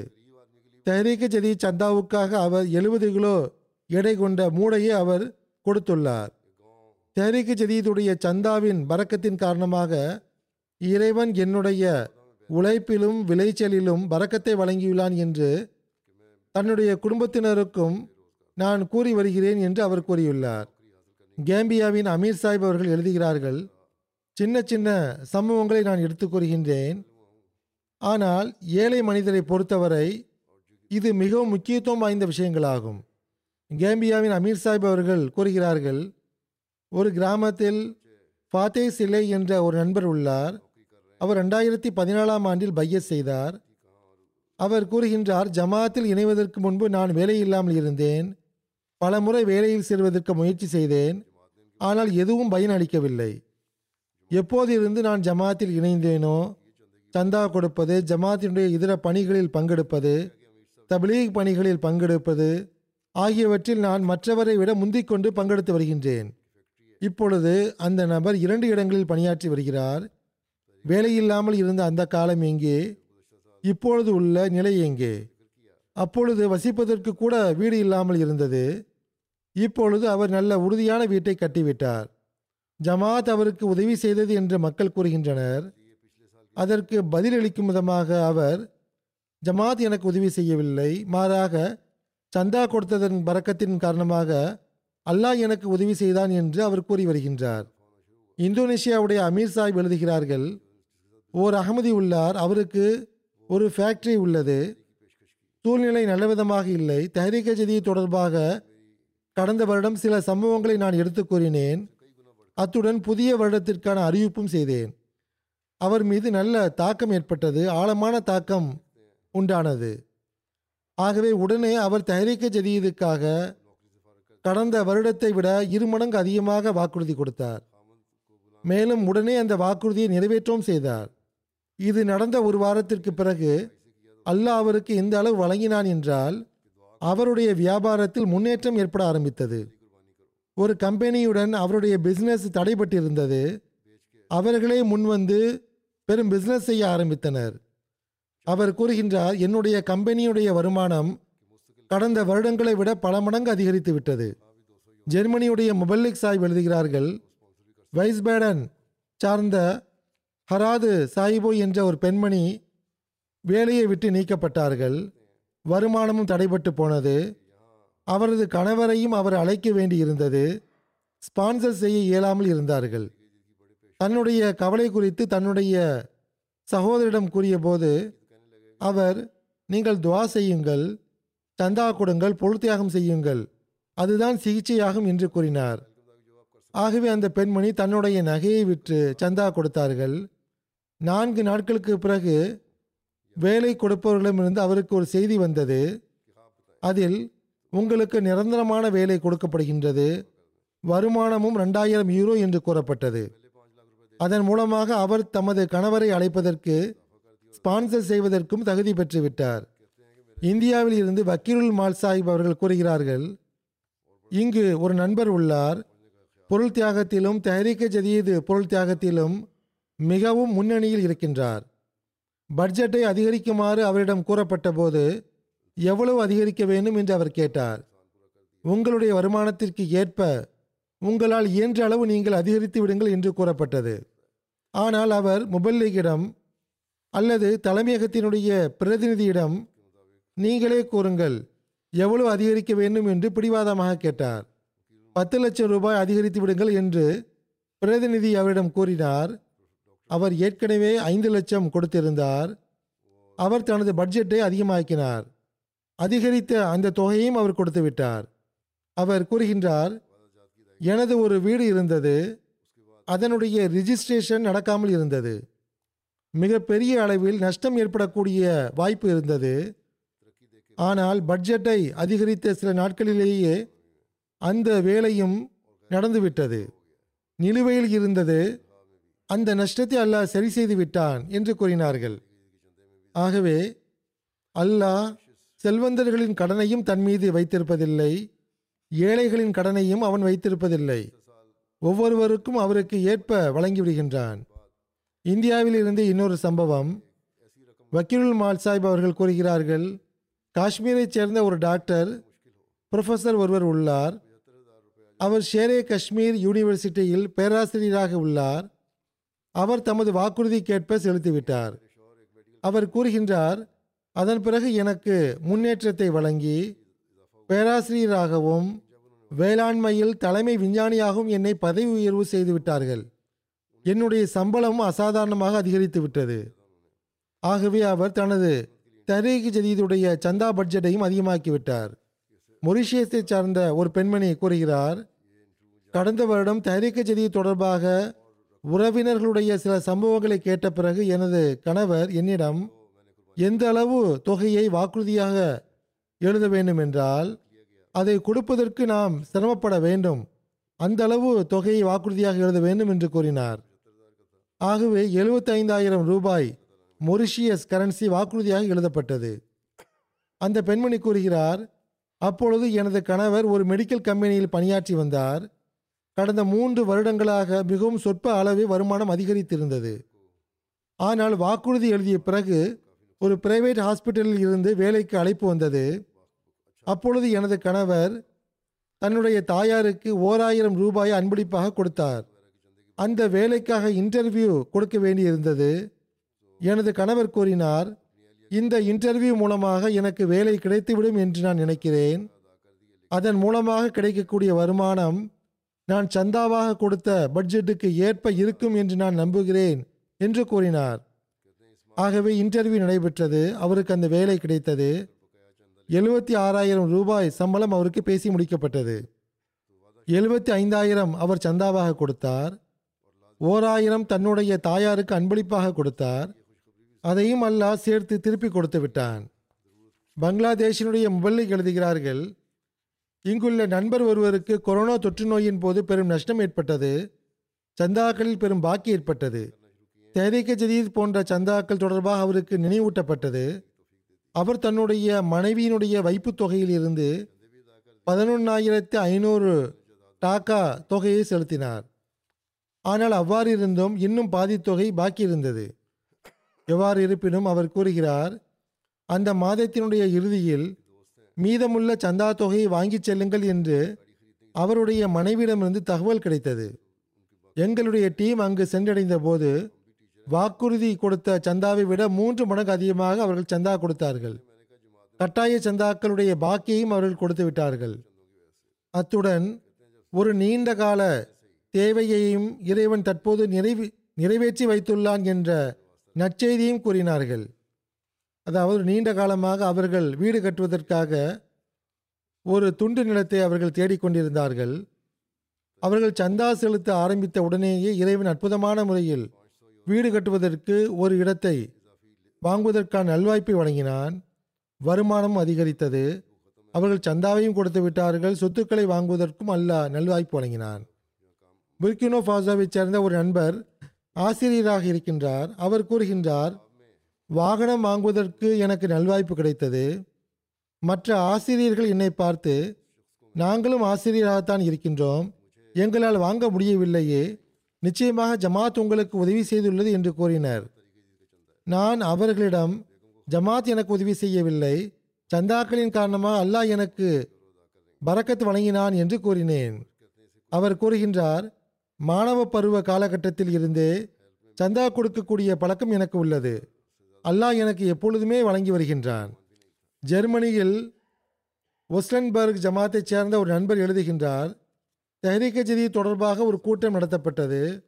தயாரிக்க ஜதி சந்தாவுக்காக அவர் எழுபது கிலோ எடை கொண்ட மூடையை அவர் கொடுத்துள்ளார். தஹரீக ஜதீதுடைய சந்தாவின் பறக்கத்தின் காரணமாக இறைவன் என்னுடைய உழைப்பிலும் விளைச்சலிலும் பறக்கத்தை வழங்கியுள்ளான் என்று தன்னுடைய குடும்பத்தினருக்கும் நான் கூறி வருகிறேன் என்று அவர் கூறியுள்ளார். கேம்பியாவின் அமீர் சாஹிப் அவர்கள் எழுதுகிறார்கள் சின்ன சின்ன சம்பவங்களை நான் எடுத்துக் கூறுகின்றேன். ஆனால் ஏழை மனிதரை பொறுத்தவரை இது மிகவும் முக்கியத்துவம் வாய்ந்த விஷயங்களாகும். கேம்பியாவின் அமீர் சாஹிப் அவர்கள் கூறுகிறார்கள் ஒரு கிராமத்தில் ஃபாத்தே சிலை என்ற ஒரு நண்பர் உள்ளார். அவர் ரெண்டாயிரத்தி பதினாலாம் ஆண்டில் பைய செய்தார். அவர் கூறுகின்றார் ஜமாத்தில் இணைவதற்கு முன்பு நான் வேலை இல்லாமல் இருந்தேன். பல முறை வேலையில் சேர்வதற்கு முயற்சி செய்தேன். ஆனால் எதுவும் பயன் அளிக்கவில்லை எப்போதிருந்து நான் ஜமாத்தில் இணைந்தேனோ சந்தா கொடுப்பது ஜமாத்தினுடைய இதர பணிகளில் பங்கெடுப்பது தபிலீக் பணிகளில் பங்கெடுப்பது ஆகியவற்றில் நான் மற்றவரை விட முந்திக்கொண்டு பங்கெடுத்து வருகின்றேன். இப்பொழுது அந்த நபர் இரண்டு இடங்களில் பணியாற்றி வருகிறார். வேலையில்லாமல் இருந்த அந்த காலம் எங்கே? இப்பொழுது உள்ள நிலை எங்கே? அப்பொழுது வசிப்பதற்கு கூட வீடு இல்லாமல் இருந்தது. இப்பொழுது அவர் நல்ல உறுதியான வீட்டை கட்டிவிட்டார். ஜமாத் அவருக்கு உதவி செய்தது என்று மக்கள் கூறுகின்றனர். அதற்கு பதிலளிக்கும் விதமாக அவர் ஜமாத் எனக்கு உதவி செய்யவில்லை. மாறாக சந்தா கொடுத்ததன் பறக்கத்தின் காரணமாக அல்லாஹ் எனக்கு உதவி செய்தான் என்று அவர் கூறி வருகின்றார். இந்தோனேஷியாவுடைய அமீர் சாஹிப் எழுதுகிறார்கள் ஓர் அகமதி உள்ளார் அவருக்கு ஒரு ஃபேக்டரி உள்ளது. சூழ்நிலை நல்லவிதமாக இல்லை. தஹரீக ஜதி தொடர்பாக கடந்த வருடம் சில சம்பவங்களை நான் எடுத்து கூறினேன். அத்துடன் புதிய வருடத்திற்கான அறிவிப்பும் செய்தேன். அவர் மீது நல்ல தாக்கம் ஏற்பட்டது. ஆழமான தாக்கம் உண்டானது. ஆகவே உடனே அவர் தயாரிக்க ஜதீதுக்காக கடந்த வருடத்தை விட இருமடங்கு அதிகமாக வாக்குறுதி கொடுத்தார். மேலும் உடனே அந்த வாக்குறுதியை நிறைவேற்றவும் செய்தார். இது நடந்த ஒரு வாரத்திற்கு பிறகு அல்லாஹ் அவருக்கு இந்த அளவு வழங்கினான் என்றால் அவருடைய வியாபாரத்தில் முன்னேற்றம் ஏற்பட ஆரம்பித்தது. ஒரு கம்பெனியுடன் அவருடைய பிஸ்னஸ் தடைபட்டிருந்தது. அவர்களே முன்வந்து பெரும் பிஸ்னஸ் செய்ய ஆரம்பித்தனர். அவர் கூறுகின்றார் என்னுடைய கம்பெனியுடைய வருமானம் கடந்த வருடங்களை விட பல மடங்கு அதிகரித்து விட்டது. ஜெர்மனியுடைய முபல்லிக் சாஹிப் எழுதுகிறார்கள் வைஸ்பேடன் சார்ந்த ஹராது சாஹிபோ என்ற ஒரு பெண்மணி வேலையை விட்டு நீக்கப்பட்டார்கள். வருமானமும் தடைபட்டு போனது. அவரது கணவரையும் அவர் அழைக்க வேண்டியிருந்தது. ஸ்பான்சர் செய்ய இயலாமல் இருந்தார்கள். தன்னுடைய கவலை குறித்து தன்னுடைய சகோதரிடம் கூறியபோது அவர் நீங்கள் துவா செய்யுங்கள் சந்தா கொடுங்கள் பொழுத்தியாகம் செய்யுங்கள். அதுதான் சிகிச்சையாகும் என்று கூறினார். ஆகவே அந்த பெண்மணி தன்னுடைய நகையை விற்று சந்தா கொடுத்தார்கள். நான்கு நாட்களுக்கு பிறகு வேலை கொடுப்பவர்களிடமிருந்து அவருக்கு ஒரு செய்தி வந்தது. அதில் உங்களுக்கு நிரந்தரமான வேலை கொடுக்கப்படுகின்றது. வருமானமும் ரெண்டாயிரம் யூரோ என்று கூறப்பட்டது. அதன் மூலமாக அவர் தமது கணவரை அழைப்பதற்கு ஸ்பான்சர் செய்வதற்கும் தகுதி பெற்றுவிட்டார். இந்தியாவில் இருந்து வக்கீருல் மால் சாஹிப் அவர்கள் கூறுகிறார்கள் இங்கு ஒரு நண்பர் உள்ளார். பொருள் தியாகத்திலும் தஹரீக்க ஜதீது பொருள் தியாகத்திலும் மிகவும் முன்னணியில் இருக்கின்றார். பட்ஜெட்டை அதிகரிக்குமாறு அவரிடம் கூறப்பட்ட போது எவ்வளவு அதிகரிக்க வேண்டும்? என்று அவர் கேட்டார். உங்களுடைய வருமானத்திற்கு ஏற்ப உங்களால் இயன்ற அளவு நீங்கள் அதிகரித்து விடுங்கள் என்று கூறப்பட்டது. ஆனால் அவர் முபல்லிகிடம் அல்லது தலைமையகத்தினுடைய பிரதிநிதியிடம் நீங்களே கூறுங்கள் எவ்வளவு அதிகரிக்க வேண்டும்? என்று பிடிவாதமாக கேட்டார். பத்து லட்சம் ரூபாய் அதிகரித்து விடுங்கள் என்று பிரதிநிதி அவரிடம் கூறினார். அவர் ஏற்கனவே ஐந்து லட்சம் கொடுத்திருந்தார். அவர் தனது பட்ஜெட்டை அதிகமாக்கினார். அதிகரித்த அந்த தொகையையும் அவர் கொடுத்து விட்டார். அவர் கூறுகின்றார் எனது ஒரு வீடு இருந்தது. அதனுடைய ரிஜிஸ்ட்ரேஷன் நடக்காமல் இருந்தது. மிகப்பெரிய அளவில் நஷ்டம் ஏற்படக்கூடிய வாய்ப்பு இருந்தது. ஆனால் பட்ஜெட்டை அதிகரித்த சில நாட்களிலேயே அந்த வேலையும் நடந்துவிட்டது. நிலுவையில் இருந்தது. அந்த நஷ்டத்தை அல்லாஹ் சரி செய்து விட்டான் என்று கூறினார்கள். ஆகவே அல்லாஹ் செல்வந்தர்களின் கடனையும் தன் மீது வைத்திருப்பதில்லை. ஏழைகளின் கடனையும் அவன் வைத்திருப்பதில்லை. ஒவ்வொருவருக்கும் அவருக்கு ஏற்ப வழங்கிவிடுகின்றான் இந்தியாவில் இருந்து இன்னொரு சம்பவம். வக்கீலுல் மால் சாஹிப் அவர்கள் கூறுகிறார்கள் காஷ்மீரைச் சேர்ந்த ஒரு டாக்டர் ப்ரொஃபஸர் ஒருவர் உள்ளார். அவர் ஷேரே காஷ்மீர் யூனிவர்சிட்டியில் பேராசிரியராக உள்ளார். அவர் தமது வாக்குறுதிக்கேற்ப செலுத்திவிட்டார். அவர் கூறுகின்றார் அதன் பிறகு எனக்கு முன்னேற்றத்தை வழங்கி பேராசிரியராகவும் வேளாண்மையில் தலைமை விஞ்ஞானியாகவும் என்னை பதவி உயர்வு செய்துவிட்டார்கள். என்னுடைய சம்பளமும் அசாதாரணமாக அதிகரித்து விட்டது. ஆகவே அவர் தனது தரீக் ஜதீதுடைய சந்தா பட்ஜெட்டையும் அதிகமாக்கிவிட்டார் மொரிஷியஸை சார்ந்த ஒரு பெண்மணி கூறுகிறார் கடந்த வருடம் தரீக் ஜதீத் தொடர்பாக உறவினர்களுடைய சில சம்பவங்களை கேட்ட பிறகு எனது கணவர் என்னிடம் எந்த அளவு தொகையை வாக்குறுதியாக எழுத வேண்டும் என்றால் அதை கொடுப்பதற்கு நாம் சிரமப்பட வேண்டும். அந்த அளவு தொகையை வாக்குறுதியாக எழுத வேண்டும் என்று கூறினார். ஆகவே எழுபத்தைந்தாயிரம் ரூபாய் மொரிஷியஸ் கரன்சி வாக்குறுதியாக எழுதப்பட்டது. அந்த பெண்மணி கூறுகிறார் அப்பொழுது எனது கணவர் ஒரு மெடிக்கல் கம்பெனியில் பணியாற்றி வந்தார். கடந்த மூன்று வருடங்களாக மிகவும் சொற்ப அளவே வருமானம் அதிகரித்திருந்தது. ஆனால் வாக்குறுதி எழுதிய பிறகு ஒரு பிரைவேட் ஹாஸ்பிட்டலில் இருந்து வேலைக்கு அழைப்பு வந்தது. அப்பொழுது எனது கணவர் தன்னுடைய தாயாருக்கு ஓராயிரம் ரூபாயை அன்பளிப்பாக கொடுத்தார். அந்த வேலைக்காக இன்டர்வியூ கொடுக்க வேண்டியிருந்தது. எனது கணவர் கூறினார் இந்த இன்டர்வியூ மூலமாக எனக்கு வேலை கிடைத்துவிடும் என்று நான் நினைக்கிறேன். அதன் மூலமாக கிடைக்கக்கூடிய வருமானம் நான் சந்தாவாக கொடுத்த பட்ஜெட்டுக்கு ஏற்ப இருக்கும் என்று நான் நம்புகிறேன் என்று கூறினார். ஆகவே இன்டர்வியூ நடைபெற்றது அவருக்கு அந்த வேலை கிடைத்தது. எழுபத்தி ஆறாயிரம் ரூபாய் சம்பளம் அவருக்கு பேசி முடிக்கப்பட்டது. எழுபத்தி ஐந்தாயிரம் அவர் சந்தாவாக கொடுத்தார். ஓராயிரம் தன்னுடைய தாயாருக்கு அன்பளிப்பாக கொடுத்தார். அதையும் அல்லாஹ் சேர்த்து திருப்பி கொடுத்து விட்டான். பங்களாதேஷினுடைய முபல்லிக் எழுதுகிறார்கள் இங்குள்ள நண்பர் ஒருவருக்கு கொரோனா தொற்று நோயின் போது பெரும் நஷ்டம் ஏற்பட்டது சந்தாக்களில் பெரும் பாக்கி ஏற்பட்டது. தேரிக்க ஜதீத் போன்ற சந்தாக்கள் தொடர்பாக அவருக்கு நினைவூட்டப்பட்டது. அவர் தன்னுடைய மனைவியினுடைய வைப்புத் தொகையில் இருந்து பதினொன்னாயிரத்து ஐநூறு டாக்கா தொகையை செலுத்தினார். ஆனால் அவ்வாறு இருந்தும் இன்னும் பாதி தொகை பாக்கி இருந்தது எவ்வாறு இருப்பினும் அவர் கூறுகிறார் அந்த மாதத்தினுடைய இறுதியில் மீதமுள்ள சந்தா தொகையை வாங்கிச் செல்லுங்கள் என்று அவருடைய மனைவியிடமிருந்து தகவல் கிடைத்தது. எங்களுடைய டீம் அங்கு சென்றடைந்த போது வாக்குறுதி கொடுத்த சந்தாவை விட மூன்று மடங்கு அதிகமாக அவர்கள் சந்தா கொடுத்தார்கள். கட்டாய சந்தாக்களுடைய பாக்கியையும் அவர்கள் கொடுத்து விட்டார்கள். அத்துடன் ஒரு நீண்ட கால தேவையையும் இறைவன் தற்போது நிறைவு நிறைவேற்றி வைத்துள்ளான் என்ற நற்செய்தியும் கூறினார்கள். அதாவது நீண்ட காலமாக அவர்கள் வீடு கட்டுவதற்காக ஒரு துண்டு நிலத்தை அவர்கள் தேடிக்கொண்டிருந்தார்கள். அவர்கள் சந்தா செலுத்த ஆரம்பித்த உடனேயே இறைவன் அற்புதமான முறையில் வீடு கட்டுவதற்கு ஒரு இடத்தை வாங்குவதற்கான நல்வாய்ப்பை வழங்கினான். வருமானம் அதிகரித்தது. அவர்கள் சந்தாவையும் கொடுத்து விட்டார்கள். சொத்துக்களை வாங்குவதற்கும் அல்லாஹ் நல்வாய்ப்பு வழங்கினான். புர்கினோ ஃபாசாவைச் சேர்ந்த ஒரு நண்பர் ஆசிரியராக இருக்கின்றார். அவர் கூறுகின்றார் வாகனம் வாங்குவதற்கு எனக்கு நல்வாய்ப்பு கிடைத்தது. மற்ற ஆசிரியர்கள் என்னை பார்த்து நாங்களும் ஆசிரியராகத்தான் இருக்கின்றோம். எங்களால் வாங்க முடியவில்லையே. நிச்சயமாக ஜமாத் உங்களுக்கு உதவி செய்துள்ளது என்று கூறினர். நான் அவர்களிடம் ஜமாத் எனக்கு உதவி செய்யவில்லை. சந்தாக்களின் காரணமாக அல்லாஹ் எனக்கு பறக்கத்து வழங்கினான் என்று கூறினேன். அவர் கூறுகின்றார் மாணவ பருவ காலகட்டத்தில் இருந்தே சந்தா கொடுக்கக்கூடிய பழக்கம் எனக்கு உள்ளது. அல்லாஹ் எனக்கு எப்பொழுதுமே வழங்கி வருகின்றான். ஜெர்மனியில் ஒஸ்லன்பர்க் ஜமாத்தைச் சேர்ந்த ஒரு நண்பர் எழுதுகின்றார் தெஹரிக்க ஜதி தொடர்பாக ஒரு கூட்டம் நடத்தப்பட்டது.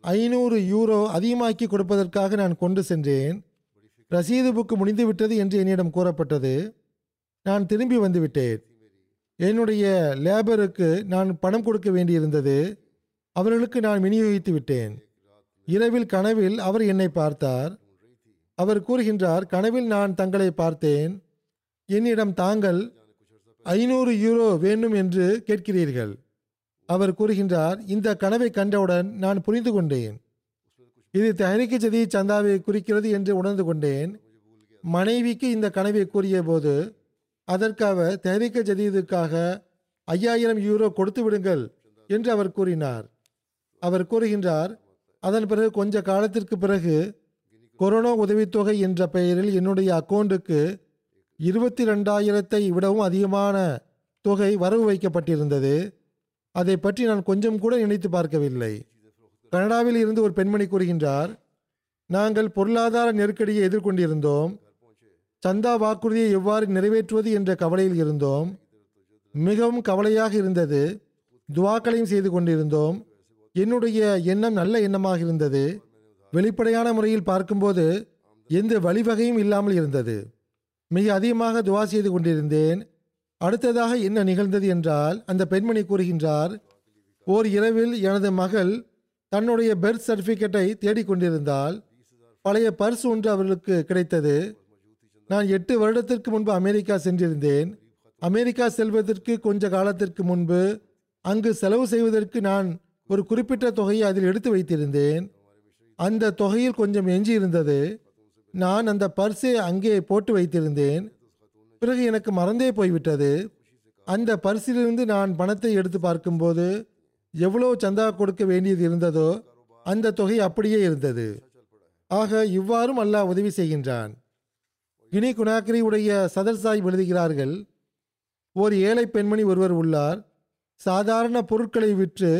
ஐநூறு யூரோ அதிகமாக்கி கொடுப்பதற்காக நான் கொண்டு சென்றேன். ரசீது புக்கு முடிந்துவிட்டது என்று என்னிடம் கூறப்பட்டது. நான் திரும்பி வந்துவிட்டேன். என்னுடைய லேபருக்கு நான் பணம் கொடுக்க வேண்டியிருந்தது. அவர்களுக்கு நான் விநியோகித்து விட்டேன். இரவில் கனவில் அவர் என்னை பார்த்தார். அவர் கூறுகின்றார் கனவில் நான் தங்களை பார்த்தேன். என்னிடம் தாங்கள் ஐநூறு யூரோ வேண்டும் என்று கேட்கிறீர்கள். அவர் கூறுகின்றார் இந்த கனவை கண்டவுடன் நான் புரிந்து கொண்டேன். இது தஹரிக்கு ஜதி சந்தாவை குறிக்கிறது என்று உணர்ந்து கொண்டேன். மனைவிக்கு இந்த கனவை கூறிய போது அதற்காக தயாரிக்க ஜதீதுக்காக ஐயாயிரம் யூரோ கொடுத்து விடுங்கள் என்று அவர் கூறினார். அவர் கூறுகின்றார் அதன் பிறகு கொஞ்ச காலத்திற்கு பிறகு கொரோனா உதவித்தொகை என்ற பெயரில் என்னுடைய அக்கௌண்ட்டுக்கு இருபத்தி ரெண்டாயிரத்தை விடவும் அதிகமான தொகை வரவு வைக்கப்பட்டிருந்தது. அதை பற்றி நான் கொஞ்சம் கூட நினைத்து பார்க்கவில்லை. கனடாவில் இருந்து ஒரு பெண்மணி கூறுகின்றார் நாங்கள் பொருளாதார நெருக்கடியை எதிர்கொண்டிருந்தோம். சந்தா வாக்குறுதியை எவ்வாறு நிறைவேற்றுவது என்ற கவலையில் இருந்தோம். மிகவும் கவலையாக இருந்தது. துவாக்களையும் செய்து கொண்டிருந்தோம். என்னுடைய எண்ணம் நல்ல எண்ணமாக இருந்தது. வெளிப்படையான முறையில் பார்க்கும்போது எந்த வழிவகையும் இல்லாமல் இருந்தது. மிக அதிகமாக துவா செய்து கொண்டிருந்தேன். அடுத்ததாக என்ன நிகழ்ந்தது என்றால் அந்த பெண்மணி கூறுகின்றார் ஓர் இரவில் எனது மகள் தன்னுடைய பெர்த் சர்டிஃபிகேட்டை தேடிக்கொண்டிருந்தால் பழைய பர்ஸ் ஒன்று அவர்களுக்கு கிடைத்தது. நான் எட்டு வருடத்திற்கு முன்பு அமெரிக்கா சென்றிருந்தேன். அமெரிக்கா செல்வதற்கு கொஞ்ச காலத்திற்கு முன்பு அங்கு செலவு செய்வதற்கு நான் ஒரு குறிப்பிட்ட தொகையை அதில் எடுத்து வைத்திருந்தேன். அந்த தொகையில் கொஞ்சம் எஞ்சி இருந்தது. நான் அந்த பர்ஸை அங்கே போட்டு வைத்திருந்தேன். பிறகு எனக்கு மறந்தே போய்விட்டது. அந்த பர்சிலிருந்து நான் பணத்தை எடுத்து பார்க்கும்போது எவ்வளோ சந்தா கொடுக்க வேண்டியது இருந்ததோ அந்த தொகை அப்படியே இருந்தது. ஆக இவ்வாறும் அல்லாஹ் உதவி செய்கின்றான். கினி குனாக்ரி உடைய சதர் சாஹிப் எழுதுகிறார்கள் ஒரு ஏழை பெண்மணி ஒருவர் உள்ளார். சாதாரண பொருட்களை விற்று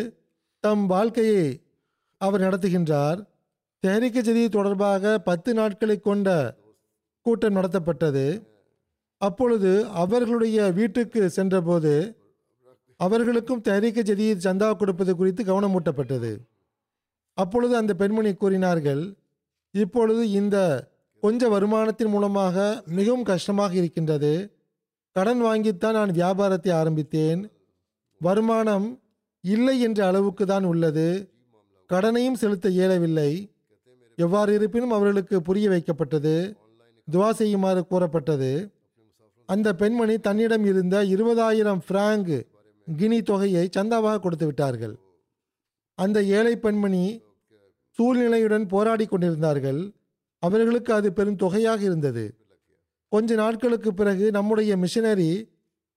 தம் வாழ்க்கையை அவர் நடத்துகின்றார். தெஹரிக்கு ஜதி தொடர்பாக பத்து நாட்களை கொண்ட கூட்டம் நடத்தப்பட்டது. அப்பொழுது அவர்களுடைய வீட்டுக்கு சென்றபோது அவர்களுக்கும் தெஹரிக்கு ஜதியில் சந்தா கொடுப்பது குறித்து கவனமூட்டப்பட்டது அப்பொழுது அந்த பெண்மணி கூறினார்கள் இப்பொழுது இந்த கொஞ்ச வருமானத்தின் மூலமாக மிகவும் கஷ்டமாக இருக்கின்றது. கடன் வாங்கித்தான் நான் வியாபாரத்தை ஆரம்பித்தேன். வருமானம் இல்லை என்ற அளவுக்கு தான் உள்ளது. கடனையும் செலுத்த இயலவில்லை. எவ்வாறு இருப்பினும் அவர்களுக்கு புரிய வைக்கப்பட்டது. துவா செய்யுமாறு கூறப்பட்டது. அந்த பெண்மணி தன்னிடம் இருந்த இருபதாயிரம் பிராங்க் கினி தொகையை சந்தாவாக கொடுத்து விட்டார்கள். அந்த ஏழை பெண்மணி சூழ்நிலையுடன் போராடி கொண்டிருந்தார்கள். அவர்களுக்கு அது பெரும் தொகையாக இருந்தது. கொஞ்ச நாட்களுக்கு பிறகு நம்முடைய மிஷனரி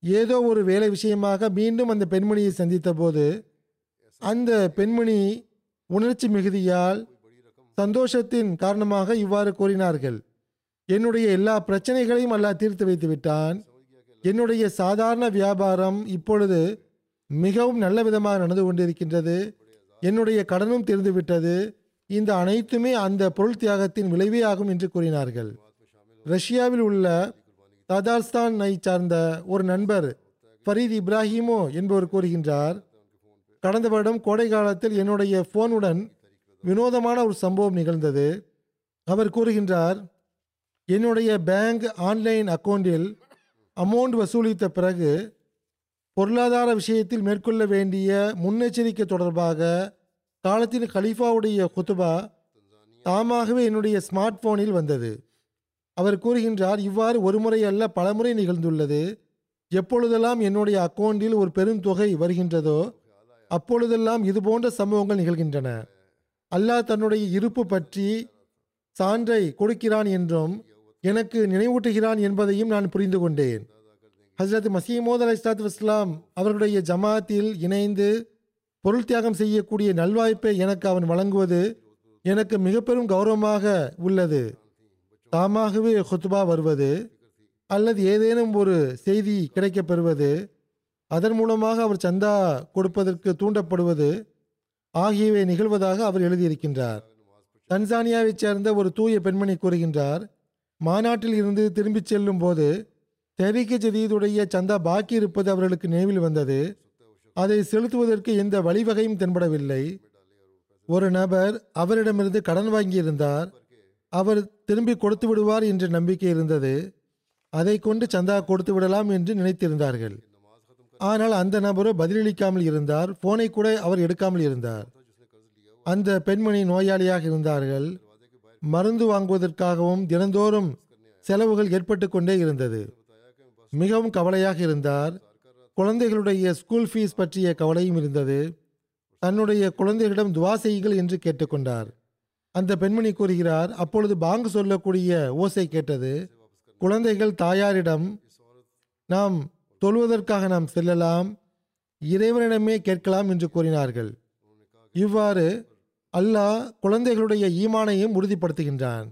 ஏதோ ஒரு வேலை விஷயமாக மீண்டும் அந்த பெண்மணியை சந்தித்த போது அந்த பெண்மணி உணர்ச்சி மிகுதியால் சந்தோஷத்தின் காரணமாக இவ்வாறு கூறினார்கள். என்னுடைய எல்லா பிரச்சனைகளையும் அல்லாஹ் தீர்த்து வைத்து விட்டான். என்னுடைய சாதாரண வியாபாரம் இப்பொழுது மிகவும் நல்ல விதமாக நடந்து கொண்டிருக்கின்றது. என்னுடைய கடனும் தீர்ந்து விட்டது. இந்த அனைத்துமே அந்த பொருள் தியாகத்தின் விளைவே ஆகும் என்று கூறினார்கள். ரஷ்யாவில் உள்ள ததார்ஸ்தானை சார்ந்த ஒரு நண்பர் ஃபரீத் இப்ராஹிமோ என்பவர் கூறுகின்றார் கடந்த வருடம் கோடை காலத்தில் என்னுடைய ஃபோனுடன் வினோதமான ஒரு சம்பவம் நிகழ்ந்தது. அவர் கூறுகின்றார் என்னுடைய பேங்க் ஆன்லைன் அக்கௌண்டில் அமௌண்ட் வசூலித்த பிறகு பொருளாதார விஷயத்தில் மேற்கொள்ள வேண்டிய முன்னெச்சரிக்கை தொடர்பாக காலத்தின் கலீஃபாவுடைய குத்துபா தாமாகவே என்னுடைய ஸ்மார்ட் போனில் வந்தது. அவர் கூறுகின்றார் இவ்வாறு ஒரு முறை அல்ல பலமுறை நிகழ்ந்துள்ளது. எப்பொழுதெல்லாம் என்னுடைய அக்கௌண்டில் ஒரு பெரும் தொகை வருகின்றதோ அப்பொழுதெல்லாம் இது போன்ற சம்பவங்கள் நிகழ்கின்றன. அல்லாஹ் தன்னுடைய இருப்பு பற்றி சான்றை கொடுக்கிறான் என்றும் எனக்கு நினைவூட்டுகிறான் என்பதையும் நான் புரிந்து கொண்டேன். ஹசரத் மசீமோத் அலி இஸ்லாத் வஸ்லாம் அவர்களுடைய ஜமாத்தில் இணைந்து பொருள் தியாகம் செய்யக்கூடிய நல்வாய்ப்பை எனக்கு அவன் வழங்குவது எனக்கு மிக பெரும் கௌரவமாக உள்ளது. தாமாகவே ஹுத்பா வருவது அல்லது ஏதேனும் ஒரு செய்தி கிடைக்கப் பெறுவது அதன் மூலமாக அவர் சந்தா கொடுப்பதற்கு தூண்டப்படுவது ஆகியவை நிகழ்வதாக அவர் எழுதியிருக்கின்றார். தன்சானியாவைச் சேர்ந்த ஒரு தூய பெண்மணி கூறுகின்றார் மாநாட்டில் இருந்து திரும்பிச் செல்லும் போது தெரிக்க ஜதீதுடைய சந்தா பாக்கி இருப்பது அவர்களுக்கு நினைவில் வந்தது. அதை செலுத்துவதற்கு எந்த வழிவகையும் தென்படவில்லை. ஒரு நபர் அவரிடமிருந்து கடன் வாங்கியிருந்தார். அவர் திரும்பி கொடுத்து விடுவார் என்ற நம்பிக்கை இருந்தது. அதை கொண்டு சந்தா கொடுத்து விடலாம் என்று நினைத்திருந்தார்கள். ஆனால் அந்த நபரோ பதிலளிக்காமல் இருந்தார். போனை கூட அவர் எடுக்காமல் இருந்தார். அந்த பெண்மணி நோயாளியாக இருந்தார்கள். மருந்து வாங்குவதற்காகவும் தினந்தோறும் செலவுகள் ஏற்பட்டு கொண்டே இருந்தது. மிகவும் கவலையாக இருந்தார். குழந்தைகளுடைய ஸ்கூல் ஃபீஸ் பற்றிய கவலையும் இருந்தது. தன்னுடைய குழந்தைகளிடம் துவா செய்யுங்கள் என்று கேட்டுக்கொண்டார். அந்த பெண்மணி கூறுகிறார் அப்பொழுது பாங்கு சொல்லக்கூடிய ஓசை கேட்டது குழந்தைகள் தாயாரிடம் நாம் தொழுவதற்காக நாம் செல்லலாம் இறைவனிடமே கேட்கலாம் என்று கூறினார்கள். இவ்வாறு அல்லாஹ் குழந்தைகளுடைய ஈமானையும் உறுதிப்படுத்துகின்றான்.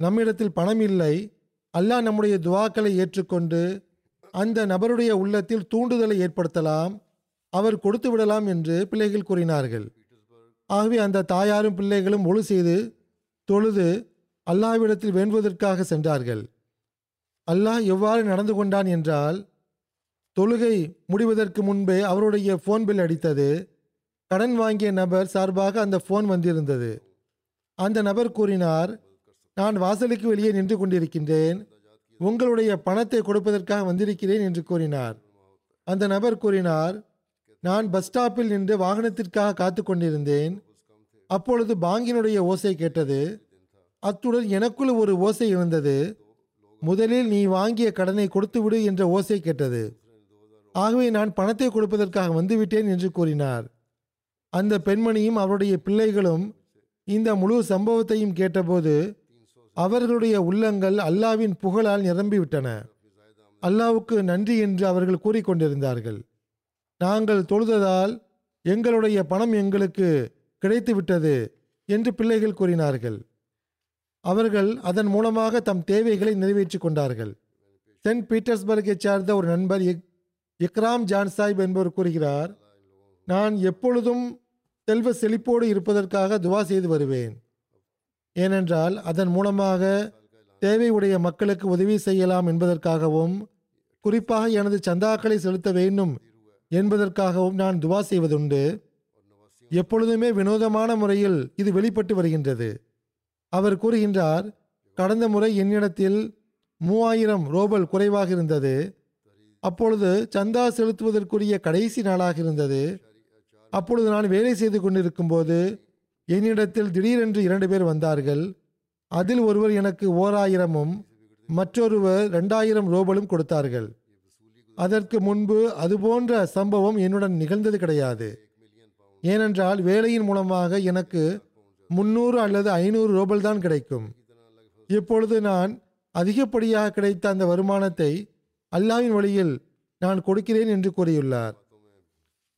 நம்மிடத்தில் பணம் இல்லை அல்லாஹ் நம்முடைய துவாக்களை ஏற்றுக்கொண்டு அந்த நபருடைய உள்ளத்தில் தூண்டுதலை ஏற்படுத்தலாம் அவர் கொடுத்து விடலாம் என்று பிள்ளைகள் கூறினார்கள். ஆகவே அந்த தாயாரும் பிள்ளைகளும் ஒழு செய்து தொழுது அல்லாஹ்விடத்தில் வேண்டுவதற்காக சென்றார்கள். அல்லாஹ் எவ்வாறு நடந்து கொண்டான் என்றால் தொழுகை முடிவதற்கு முன்பே அவருடைய ஃபோன் பில் அடித்தது. கடன் வாங்கிய நபர் சார்பாக அந்த ஃபோன் வந்திருந்தது. அந்த நபர் கூறினார் நான் வாசலுக்கு வெளியே நின்று கொண்டிருக்கின்றேன். உங்களுடைய பணத்தை கொடுப்பதற்காக வந்திருக்கிறேன் என்று கூறினார். அந்த நபர் கூறினார் நான் பஸ் ஸ்டாப்பில் நின்று வாகனத்திற்காக காத்து கொண்டிருந்தேன் அப்பொழுது பாங்கினுடைய ஓசை கேட்டது. அத்துடன் எனக்குள் ஒரு ஓசை இருந்தது முதலில் நீ வாங்கிய கடனை கொடுத்துவிடு என்ற ஓசை கேட்டது. ஆகவே நான் பணத்தை கொடுப்பதற்காக வந்துவிட்டேன் என்று கூறினார். அந்த பெண்மணியும் அவருடைய பிள்ளைகளும் இந்த முழு சம்பவத்தையும் கேட்டபோது அவர்களுடைய உள்ளங்கள் அல்லாவின் புகழால் நிரம்பிவிட்டன. அல்லாவுக்கு நன்றி என்று அவர்கள் கூறிக்கொண்டிருந்தார்கள். நாங்கள் தொழுததால் எங்களுடைய பணம் எங்களுக்கு கிடைத்து விட்டது என்று பிள்ளைகள் கூறினார்கள். அவர்கள் அதன் மூலமாக தம் தேவைகளை நிறைவேற்றிக் கொண்டார்கள். சென்ட் பீட்டர்ஸ்பர்கை சார்ந்த ஒரு நண்பர் இக்- இக்ராம் ஜான் சாஹிப் என்பவர் கூறுகிறார் நான் எப்பொழுதும் செல்வ செழிப்போடு இருப்பதற்காக துவா செய்து வருவேன். ஏனென்றால் அதன் மூலமாக தேவை உடைய மக்களுக்கு உதவி செய்யலாம் என்பதற்காகவும் குறிப்பாக எனது சந்தாக்களை செலுத்த வேண்டும் என்பதற்காகவும் நான் துவா செய்வதுண்டு. எப்பொழுதுமே வினோதமான முறையில் இது வெளிப்பட்டு வருகின்றது. அவர் கூறுகின்றார் கடந்த முறை என்னிடத்தில் மூவாயிரம் ரோபல் குறைவாக இருந்தது. அப்பொழுது சந்தா செலுத்துவதற்குரிய கடைசி நாளாக இருந்தது. அப்பொழுது நான் வேலை செய்து கொண்டிருக்கும் போது என்னிடத்தில் திடீரென்று இரண்டு பேர் வந்தார்கள். அதில் ஒருவர் எனக்கு ஓர் ஆயிரமும் மற்றொருவர் ரெண்டாயிரம் ரோபலும் கொடுத்தார்கள். அதற்கு முன்பு அதுபோன்ற சம்பவம் என்னுடன் நிகழ்ந்தது கிடையாது. ஏனென்றால் வேலையின் மூலமாக எனக்கு முன்னூறு அல்லது ஐநூறு ரோபல் தான் கிடைக்கும். இப்பொழுது நான் அதிகப்படியாக கிடைத்த அந்த வருமானத்தை அல்லாவின் வழியில் நான் கொடுக்கிறேன் என்று கூறியுள்ளார்.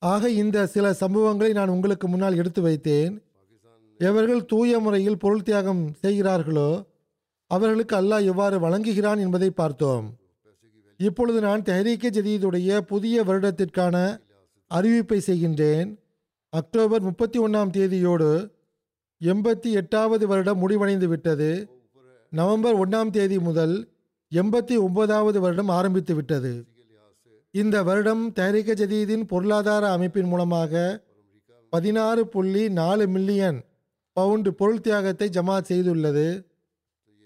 ஆக இந்த சில சம்பவங்களை நான் உங்களுக்கு முன்னால் எடுத்து வைத்தேன். எவர்கள் தூய முறையில் பொருள் தியாகம் செய்கிறார்களோ அவர்களுக்கு அல்லாஹ் எவ்வாறு வழங்குகிறான் என்பதை பார்த்தோம். இப்பொழுது நான் தெஹரீக்கே ஜதீதுடைய புதிய வருடத்திற்கான அறிவிப்பை செய்கின்றேன். அக்டோபர் முப்பத்தி ஒன்றாம் தேதியோடு எண்பத்தி எட்டாவது வருடம் முடிவடைந்து விட்டது. நவம்பர் ஒன்றாம் தேதி முதல் எண்பத்தி ஒன்பதாவது வருடம் ஆரம்பித்து விட்டது. இந்த வருடம் தஹரீக ஜதீதின் பொருளாதார அமைப்பின் மூலமாக பதினாறு புள்ளி நாலு மில்லியன் பவுண்டு பொருள் தியாகத்தை ஜமாத் செய்துள்ளது.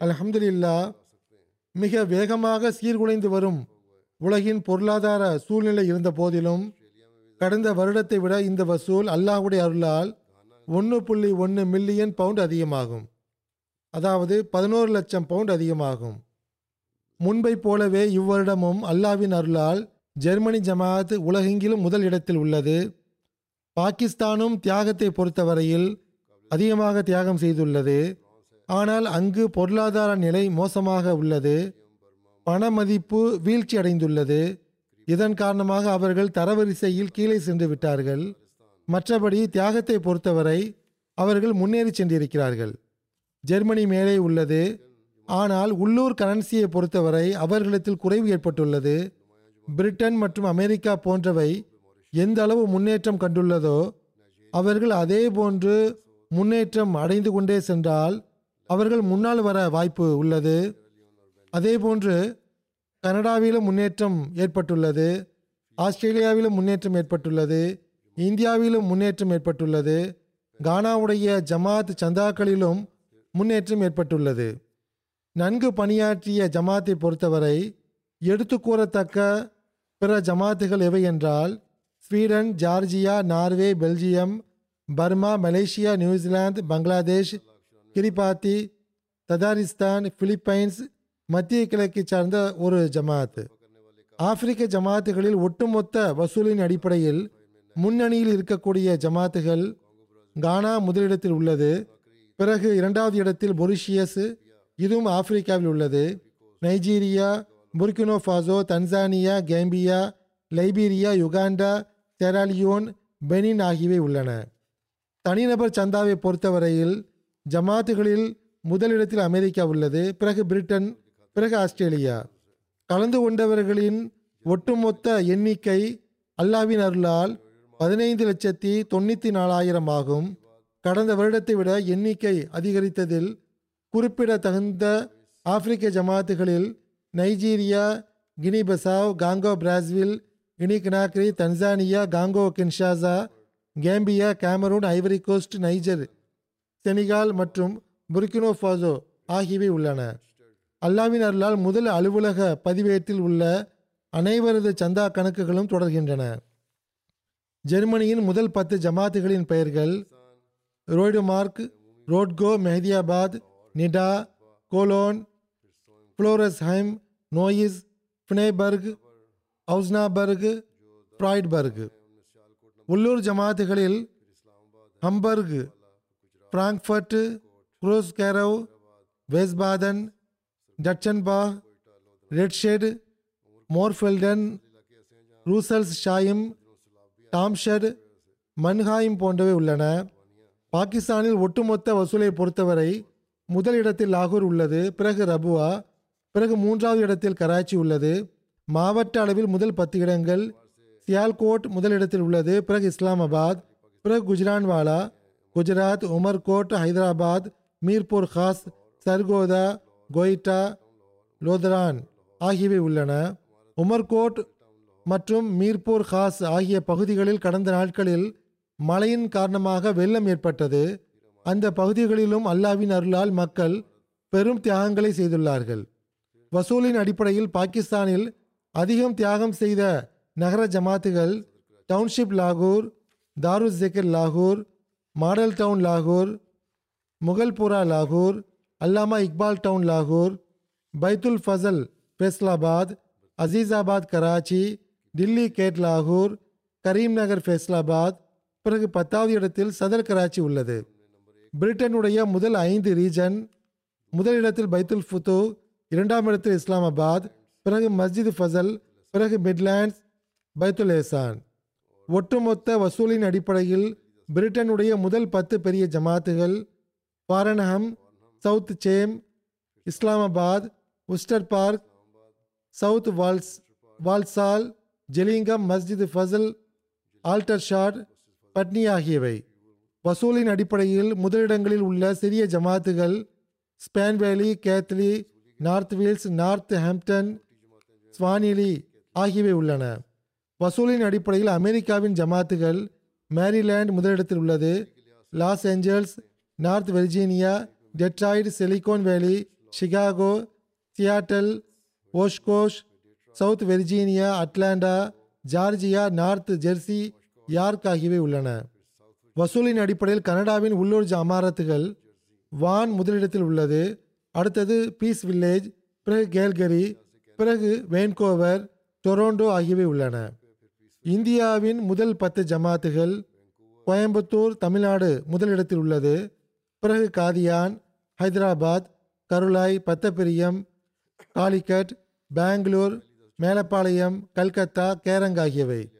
அலமதுல்லா மிக வேகமாக சீர்குலைந்து வரும் உலகின் பொருளாதார சூழ்நிலை இருந்த போதிலும் கடந்த வருடத்தை விட இந்த வசூல் அல்லாஹுடைய அருளால் ஒன்று புள்ளி ஒன்று மில்லியன் பவுண்ட் அதிகமாகும். அதாவது பதினோரு லட்சம் பவுண்ட் அதிகமாகும். முன்பை போலவே இவ்வருடமும் அல்லாவின் அருளால் ஜெர்மனி ஜமாத் உலகெங்கிலும் முதல் இடத்தில் உள்ளது. பாகிஸ்தானும் தியாகத்தை பொறுத்தவரையில் அதிகமாக தியாகம் செய்துள்ளது. ஆனால் அங்கு பொருளாதார நிலை மோசமாக உள்ளது. பண மதிப்பு வீழ்ச்சி அடைந்துள்ளது இதன் காரணமாக அவர்கள் தரவரிசையில் கீழே சென்று விட்டார்கள். மற்றபடி தியாகத்தை பொறுத்தவரை அவர்கள் முன்னேறி சென்றிருக்கிறார்கள். ஜெர்மனி மேலே உள்ளது. ஆனால் உள்ளூர் கரன்சியை பொறுத்தவரை அவர்களிடத்தில் குறைவு ஏற்பட்டுள்ளது. பிரிட்டன் மற்றும் அமெரிக்கா போன்றவை எந்த அளவு முன்னேற்றம் கண்டுள்ளதோ அவர்கள் அதே போன்று முன்னேற்றம் அடைந்து கொண்டே சென்றால் அவர்கள் முன்னால் வர வாய்ப்பு உள்ளது. அதேபோன்று கனடாவிலும் முன்னேற்றம் ஏற்பட்டுள்ளது. ஆஸ்திரேலியாவிலும் முன்னேற்றம் ஏற்பட்டுள்ளது. இந்தியாவிலும் முன்னேற்றம் ஏற்பட்டுள்ளது. கானாவுடைய ஜமாத் சந்தாக்களிலும் முன்னேற்றம் ஏற்பட்டுள்ளது. நன்கு பணியாற்றிய ஜமாத்தை பொறுத்தவரை எடுத்து கூறத்தக்க பிற ஜமாத்துகள் எவை என்றால் Sweden Georgia Norway Belgium Burma Malaysia New Zealand Bangladesh Kiribati Tatarstan Philippines மத்திய கிழக்கு சார்ந்த ஒரு ஜமாத்து ஆப்பிரிக்க ஜமாத்துகளில் ஒட்டுமொத்த வசூலின் அடிப்படையில் முன்னணியில் இருக்கக்கூடிய ஜமாத்துகள் கானா முதலிடத்தில் உள்ளது. பிறகு இரண்டாவது இடத்தில் பொரிஷியஸ் இதுவும் ஆப்பிரிக்காவில் உள்ளது. Nigeria Burkina Faso Tanzania Gambia Liberia Uganda Sierra Leone Benin ஆகியவை உள்ளன. தனிநபர் சந்தாவை பொறுத்தவரையில் ஜமாத்துகளில் முதலிடத்தில் அமெரிக்கா உள்ளது பிறகு பிரிட்டன் பிறகு ஆஸ்திரேலியா. கலந்து கொண்டவர்களின் ஒட்டுமொத்த எண்ணிக்கை அல்லாவின் அருளால் பதினைந்து லட்சத்தி தொண்ணூற்றி நாலாயிரம் ஆகும். கடந்த வருடத்தை விட எண்ணிக்கை அதிகரித்ததில் குறிப்பிடத்தகுந்த ஆப்பிரிக்க ஜமாத்துகளில் Nigeria Guinea Bissau Congo Brazzaville Guinea Conakry Tanzania Congo Kinshasa Gambia Cameroon Ivory Coast Niger Senegal மற்றும் புர்கினோஃபாசோ ஆகியவை உள்ளன. அல்லாவின் அருளால் முதல் அலுவலக பதிவேட்டில் உள்ள அனைவரது சந்தா கணக்குகளும் தொடர்கின்றன. ஜெர்மனியின் முதல் பத்து ஜமாத்துகளின் பெயர்கள் Rödermark Rodgau Mahdiabad Nidda Cologne Flörsheim Neuss Pinneberg Osnabrück Friedberg உள்ளூர் ஜமாத்துகளில் Hamburg Frankfurt Gross Gerau Wiesbaden Dietzenbach Riedstadt Mörfelden Rüsselsheim Darmstadt Mannheim போன்றவை உள்ளன. பாகிஸ்தானில் ஒட்டுமொத்த வசூலை பொறுத்தவரை முதல் இடத்தில் லாகூர் உள்ளது பிறகு ரபுவா பிறகு மூன்றாவது இடத்தில் கராச்சி உள்ளது. மாவட்ட அளவில் முதல் பத்து இடங்கள் சியால்கோட் முதலிடத்தில் உள்ளது பிறகு இஸ்லாமாபாத் பிறகு குஜ்ரான்வாலா குஜராத் உமர்கோட் ஹைதராபாத் மீர்பூர் ஹாஸ் சர்கோதா கொய்டா லோதரான் ஆகியவை உள்ளன. உமர்கோட் மற்றும் மீர்பூர் ஹாஸ் ஆகிய பகுதிகளில் கடந்த நாட்களில் மழையின் காரணமாக வெள்ளம் ஏற்பட்டது. அந்த பகுதிகளிலும் அல்லாவின் அருளால் மக்கள் பெரும் தியாகங்களை செய்துள்ளார்கள். வசூலின் அடிப்படையில் பாகிஸ்தானில் அதிகம் தியாகம் செய்த நகர ஜமாத்துகள் டவுன்ஷிப் லாகூர் தாரு ஜெக்கர் லாகூர் மாடல் டவுன் லாகூர் முகல்புரா லாகூர் அல்லாமா இக்பால் டவுன் லாகூர் பைத்துல் ஃபசல் ஃபேஸ்லாபாத் அசீசாபாத் கராச்சி டில்லி கேட் லாகூர் கரீம் நகர் ஃபேஸ்லாபாத் பிறகு பத்தாவது இடத்தில் சதர் கராச்சி உள்ளது. பிரிட்டனுடைய முதல் ஐந்து ரீஜன் முதல் இடத்தில் பைத்துல் ஃபுத்து இரண்டாம் இடத்தில் இஸ்லாமாபாத் பிறகு மஸ்ஜித் ஃபசல் பிறகு மிட்லேண்ட்ஸ் பைத்துல் ஏசான் ஒட்டுமொத்த வசூலின் அடிப்படையில் பிரிட்டனுடைய முதல் பத்து பெரிய ஜமாத்துகள் Farnham South Cheam Islamabad Worcester Park South Wales Walsall Gillingham Masjid Fazal alter shot Putney ஆகியவை. வசூலின் அடிப்படையில் முதலிடங்களில் உள்ள சிறிய ஜமாத்துகள் Spen Valley Keighley North Wales Northampton Swanley ஆகியவை உள்ளன. வசூலின் அடிப்படையில் அமெரிக்காவின் ஜமாத்துகள் மேரிலேண்ட் முதலிடத்தில் உள்ளது. Los Angeles North Virginia Detroit Silicon Valley Chicago Seattle Oshkosh South Virginia Atlanta Georgia North Jersey York ஆகியவை உள்ளன. வசூலின் அடிப்படையில் கனடாவின் உள்ளூர் அமாரத்துகள் வான் முதலிடத்தில் உள்ளது. அடுத்தது பீஸ் வில்லேஜ் பிறகு கேல்கரி பிறகு வேன்கோவர் டொரோண்டோ ஆகியவை உள்ளன. இந்தியாவின் முதல் பத்து ஜமாத்துகள் கோயம்புத்தூர் தமிழ்நாடு முதலிடத்தில் உள்ளது. பிறகு காதியான் ஹைதராபாத் கருளாய் பத்தப்பிரியம் காலிக்கட் பெங்களூர் மேலப்பாளையம் கல்கத்தா கேரங் ஆகியவை.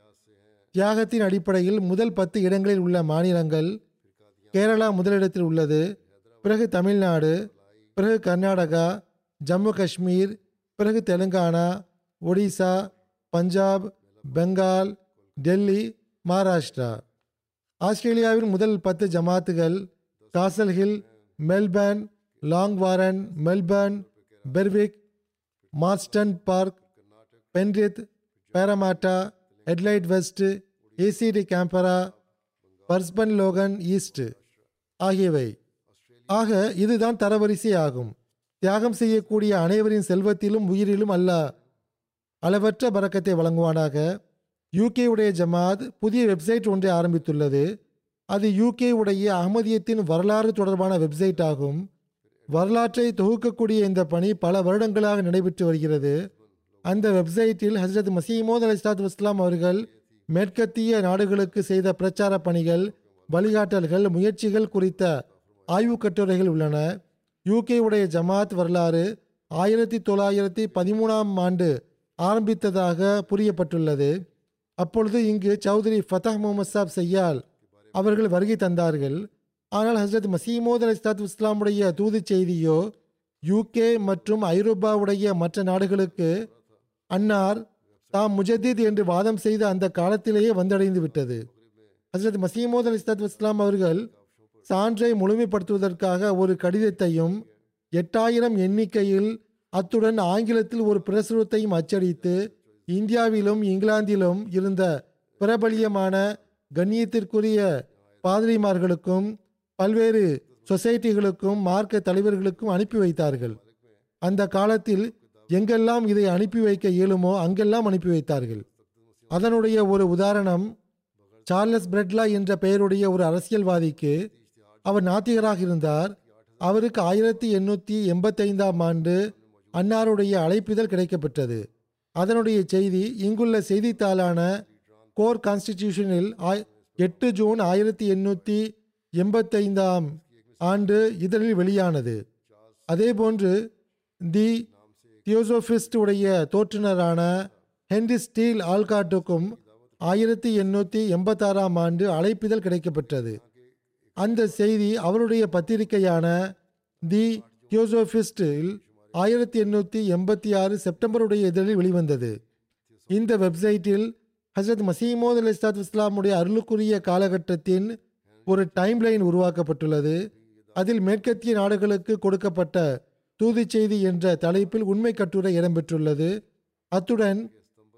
தியாகத்தின் அடிப்படையில் முதல் பத்து இடங்களில் உள்ள மாநிலங்கள் கேரளா முதலிடத்தில் உள்ளது. பிறகு தமிழ்நாடு பிறகு கர்நாடகா ஜம்மு காஷ்மீர் பிறகு தெலுங்கானா ஒடிசா பஞ்சாப் பெங்கால் டெல்லி மகாராஷ்டிரா. ஆஸ்திரேலியாவின் முதல் பத்து ஜமாத்துகள் Castle Hill Melbourne Langwarrin Melbourne Berwick Marsden Park Penrith Parramatta Adelaide West ACT Canberra Brisbane Logan East ஆகியவை. ஆக இதுதான் தரவரிசை ஆகும் தியாகம் செய்யக்கூடிய அனைவரின் செல்வத்திலும் உயிரிலும் அல்லாஹ் அளவற்ற பறக்கத்தை வழங்குவானாக. யூகே உடைய ஜமாத் புதிய வெப்சைட் ஒன்றை ஆரம்பித்துள்ளது. அது யூகே உடைய அகமதியத்தின் வரலாறு தொடர்பான வெப்சைட் ஆகும். வரலாற்றை தொகுக்கக்கூடிய இந்த பணி பல வருடங்களாக நடைபெற்று வருகிறது. அந்த வெப்சைட்டில் ஹசரத் மசீமோத் அலிஸ்லாத் இஸ்லாம் அவர்கள் மேற்கத்திய நாடுகளுக்கு செய்த பிரச்சார பணிகள் வழிகாட்டல்கள் முயற்சிகள் குறித்த ஆய்வுக் கட்டுரைகள் உள்ளன. யூகே உடைய ஜமாத் வரலாறு ஆயிரத்தி தொள்ளாயிரத்தி பதிமூணாம் ஆண்டு ஆரம்பித்ததாக புரியப்பட்டுள்ளது. அப்பொழுது இங்கு சௌத்ரி ஃபதஹ் முகமது சாப் செய்யால் அவர்கள் வருகை தந்தார்கள். ஆனால் ஹசரத் மசீமோத் அலிஸ்லாத் இஸ்லாமுடைய தூது செய்தியோ யூகே மற்றும் ஐரோப்பாவுடைய மற்ற நாடுகளுக்கு அன்னார் தாம் முஜதீத் என்று வாதம் செய்த அந்த காலத்திலேயே வந்தடைந்து விட்டது. ஹசரத் மசீமோத் அலிஸ்லாத் இஸ்லாம் அவர்கள் சான்றை முழுமைப்படுத்துவதற்காக ஒரு கடிதத்தையும் எட்டாயிரம் எண்ணிக்கையில் அத்துடன் ஆங்கிலத்தில் ஒரு பிரசுரத்தையும் அச்சடித்து இந்தியாவிலும் இங்கிலாந்திலும் இருந்த பிரபலியமான கண்ணியத்திற்குரிய பாதிரிமார்களுக்கும் பல்வேறு சொசைட்டிகளுக்கும் மார்க்க தலைவர்களுக்கும் அனுப்பி வைத்தார்கள். அந்த காலத்தில் எங்கெல்லாம் இதை அனுப்பி வைக்க இயலுமோ அங்கெல்லாம் அனுப்பி வைத்தார்கள். அதனுடைய ஒரு உதாரணம் சார்லஸ் பிரெட்லா என்ற பெயருடைய ஒரு அரசியல்வாதிக்கு அவர் நாத்திகராக இருந்தார். அவருக்கு ஆயிரத்தி எண்ணூற்றி எண்பத்தைந்தாம் ஆண்டு அன்னாருடைய அழைப்பிதழ் கிடைக்கப்பெற்றது. அதனுடைய செய்தி இங்குள்ள செய்தித்தாளான கோர் கான்ஸ்டிடியூஷனில் ஆய் எட்டு ஜூன் ஆயிரத்தி எண்ணூற்றி எண்பத்தைந்தாம் ஆண்டு இதழில் வெளியானது. அதேபோன்று தி தியோசோபிஸ்ட் உடைய தோற்றுநரான ஹென்ரி ஸ்டீல் ஆல்காட்டுக்கும் ஆயிரத்தி எண்ணூற்றி எண்பத்தாறாம் ஆண்டு அழைப்பிதழ் கிடைக்கப்பெற்றது. அந்த செய்தி அவருடைய பத்திரிகையான தி தியோசோபிஸ்டில் ஆயிரத்தி எண்ணூற்றி எண்பத்தி ஆறு செப்டம்பருடைய இதழில் வெளிவந்தது. இந்த வெப்சைட்டில் ஹசரத் மசீமோத் அலி இஸ்லாத் இஸ்லாமுடைய அருளுக்குரிய காலகட்டத்தின் ஒரு டைம்லைன் உருவாக்கப்பட்டுள்ளது. அதில் மேற்கத்திய நாடுகளுக்கு கொடுக்கப்பட்ட தூது செய்தி என்ற தலைப்பில் உண்மை கட்டுரை இடம்பெற்றுள்ளது. அத்துடன்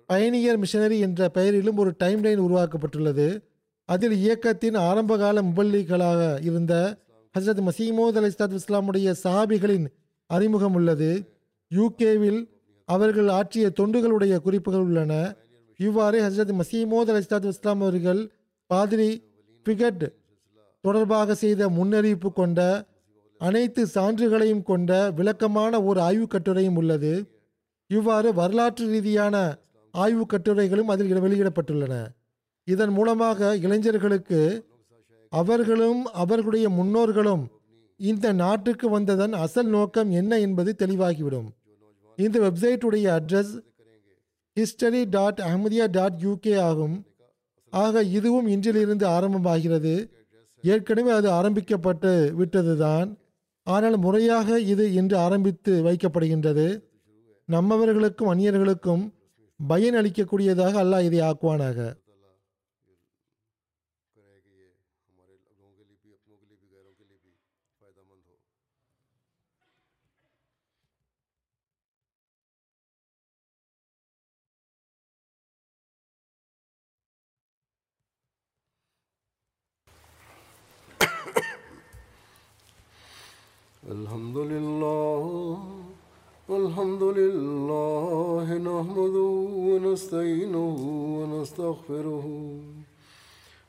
பயணியர் மிஷனரி என்ற பெயரிலும் ஒரு டைம் லைன் உருவாக்கப்பட்டுள்ளது. அதில் இயக்கத்தின் ஆரம்பகால முபல்லிகளாக இருந்த ஹசரத் மசீமோத் அலி இஸ்லாத் இஸ்லாமுடைய சஹாபிகளின் அறிமுகம் உள்ளது யூகேவில் அவர்கள் ஆற்றிய தொண்டுகளுடைய குறிப்புகள் உள்ளன. இவ்வாறு ஹசரத் மசீமோத் அலிஸ்லாத் இஸ்லாம் அவர்கள் பாதிரி பிகட் தொடர்பாக செய்த முன்னறிவிப்பு கொண்ட அனைத்து சான்றுகளையும் கொண்ட விளக்கமான ஒரு ஆய்வுக் கட்டுரையும் உள்ளது. இவ்வாறு வரலாற்று ரீதியான ஆய்வுக் கட்டுரைகளும் அதில் வெளியிடப்பட்டுள்ளன. இதன் மூலமாக இளைஞர்களுக்கு அவர்களும் அவர்களுடைய முன்னோர்களும் இந்த நாட்டுக்கு வந்ததன் அசல் நோக்கம் என்ன என்பது தெளிவாகிவிடும். இந்த வெப்சைட்டுடைய address history dot Ahmadiyya dot UK ஆகும். ஆக இதுவும் இன்றிலிருந்து ஆரம்பமாகிறது. ஏற்கனவே அது ஆரம்பிக்கப்பட்டு விட்டதுதான். ஆனால் முறையாக இது இன்று ஆரம்பித்து வைக்கப்படுகின்றது. நம்மவர்களுக்கும் அந்நியர்களுக்கும் பயன் அளிக்கக்கூடியதாக அல்லாஹ் இதை ஆக்குவானாக. فائدہ مند ہو الحمد لله الحمد لله نحمده ونستعينه ونستغفره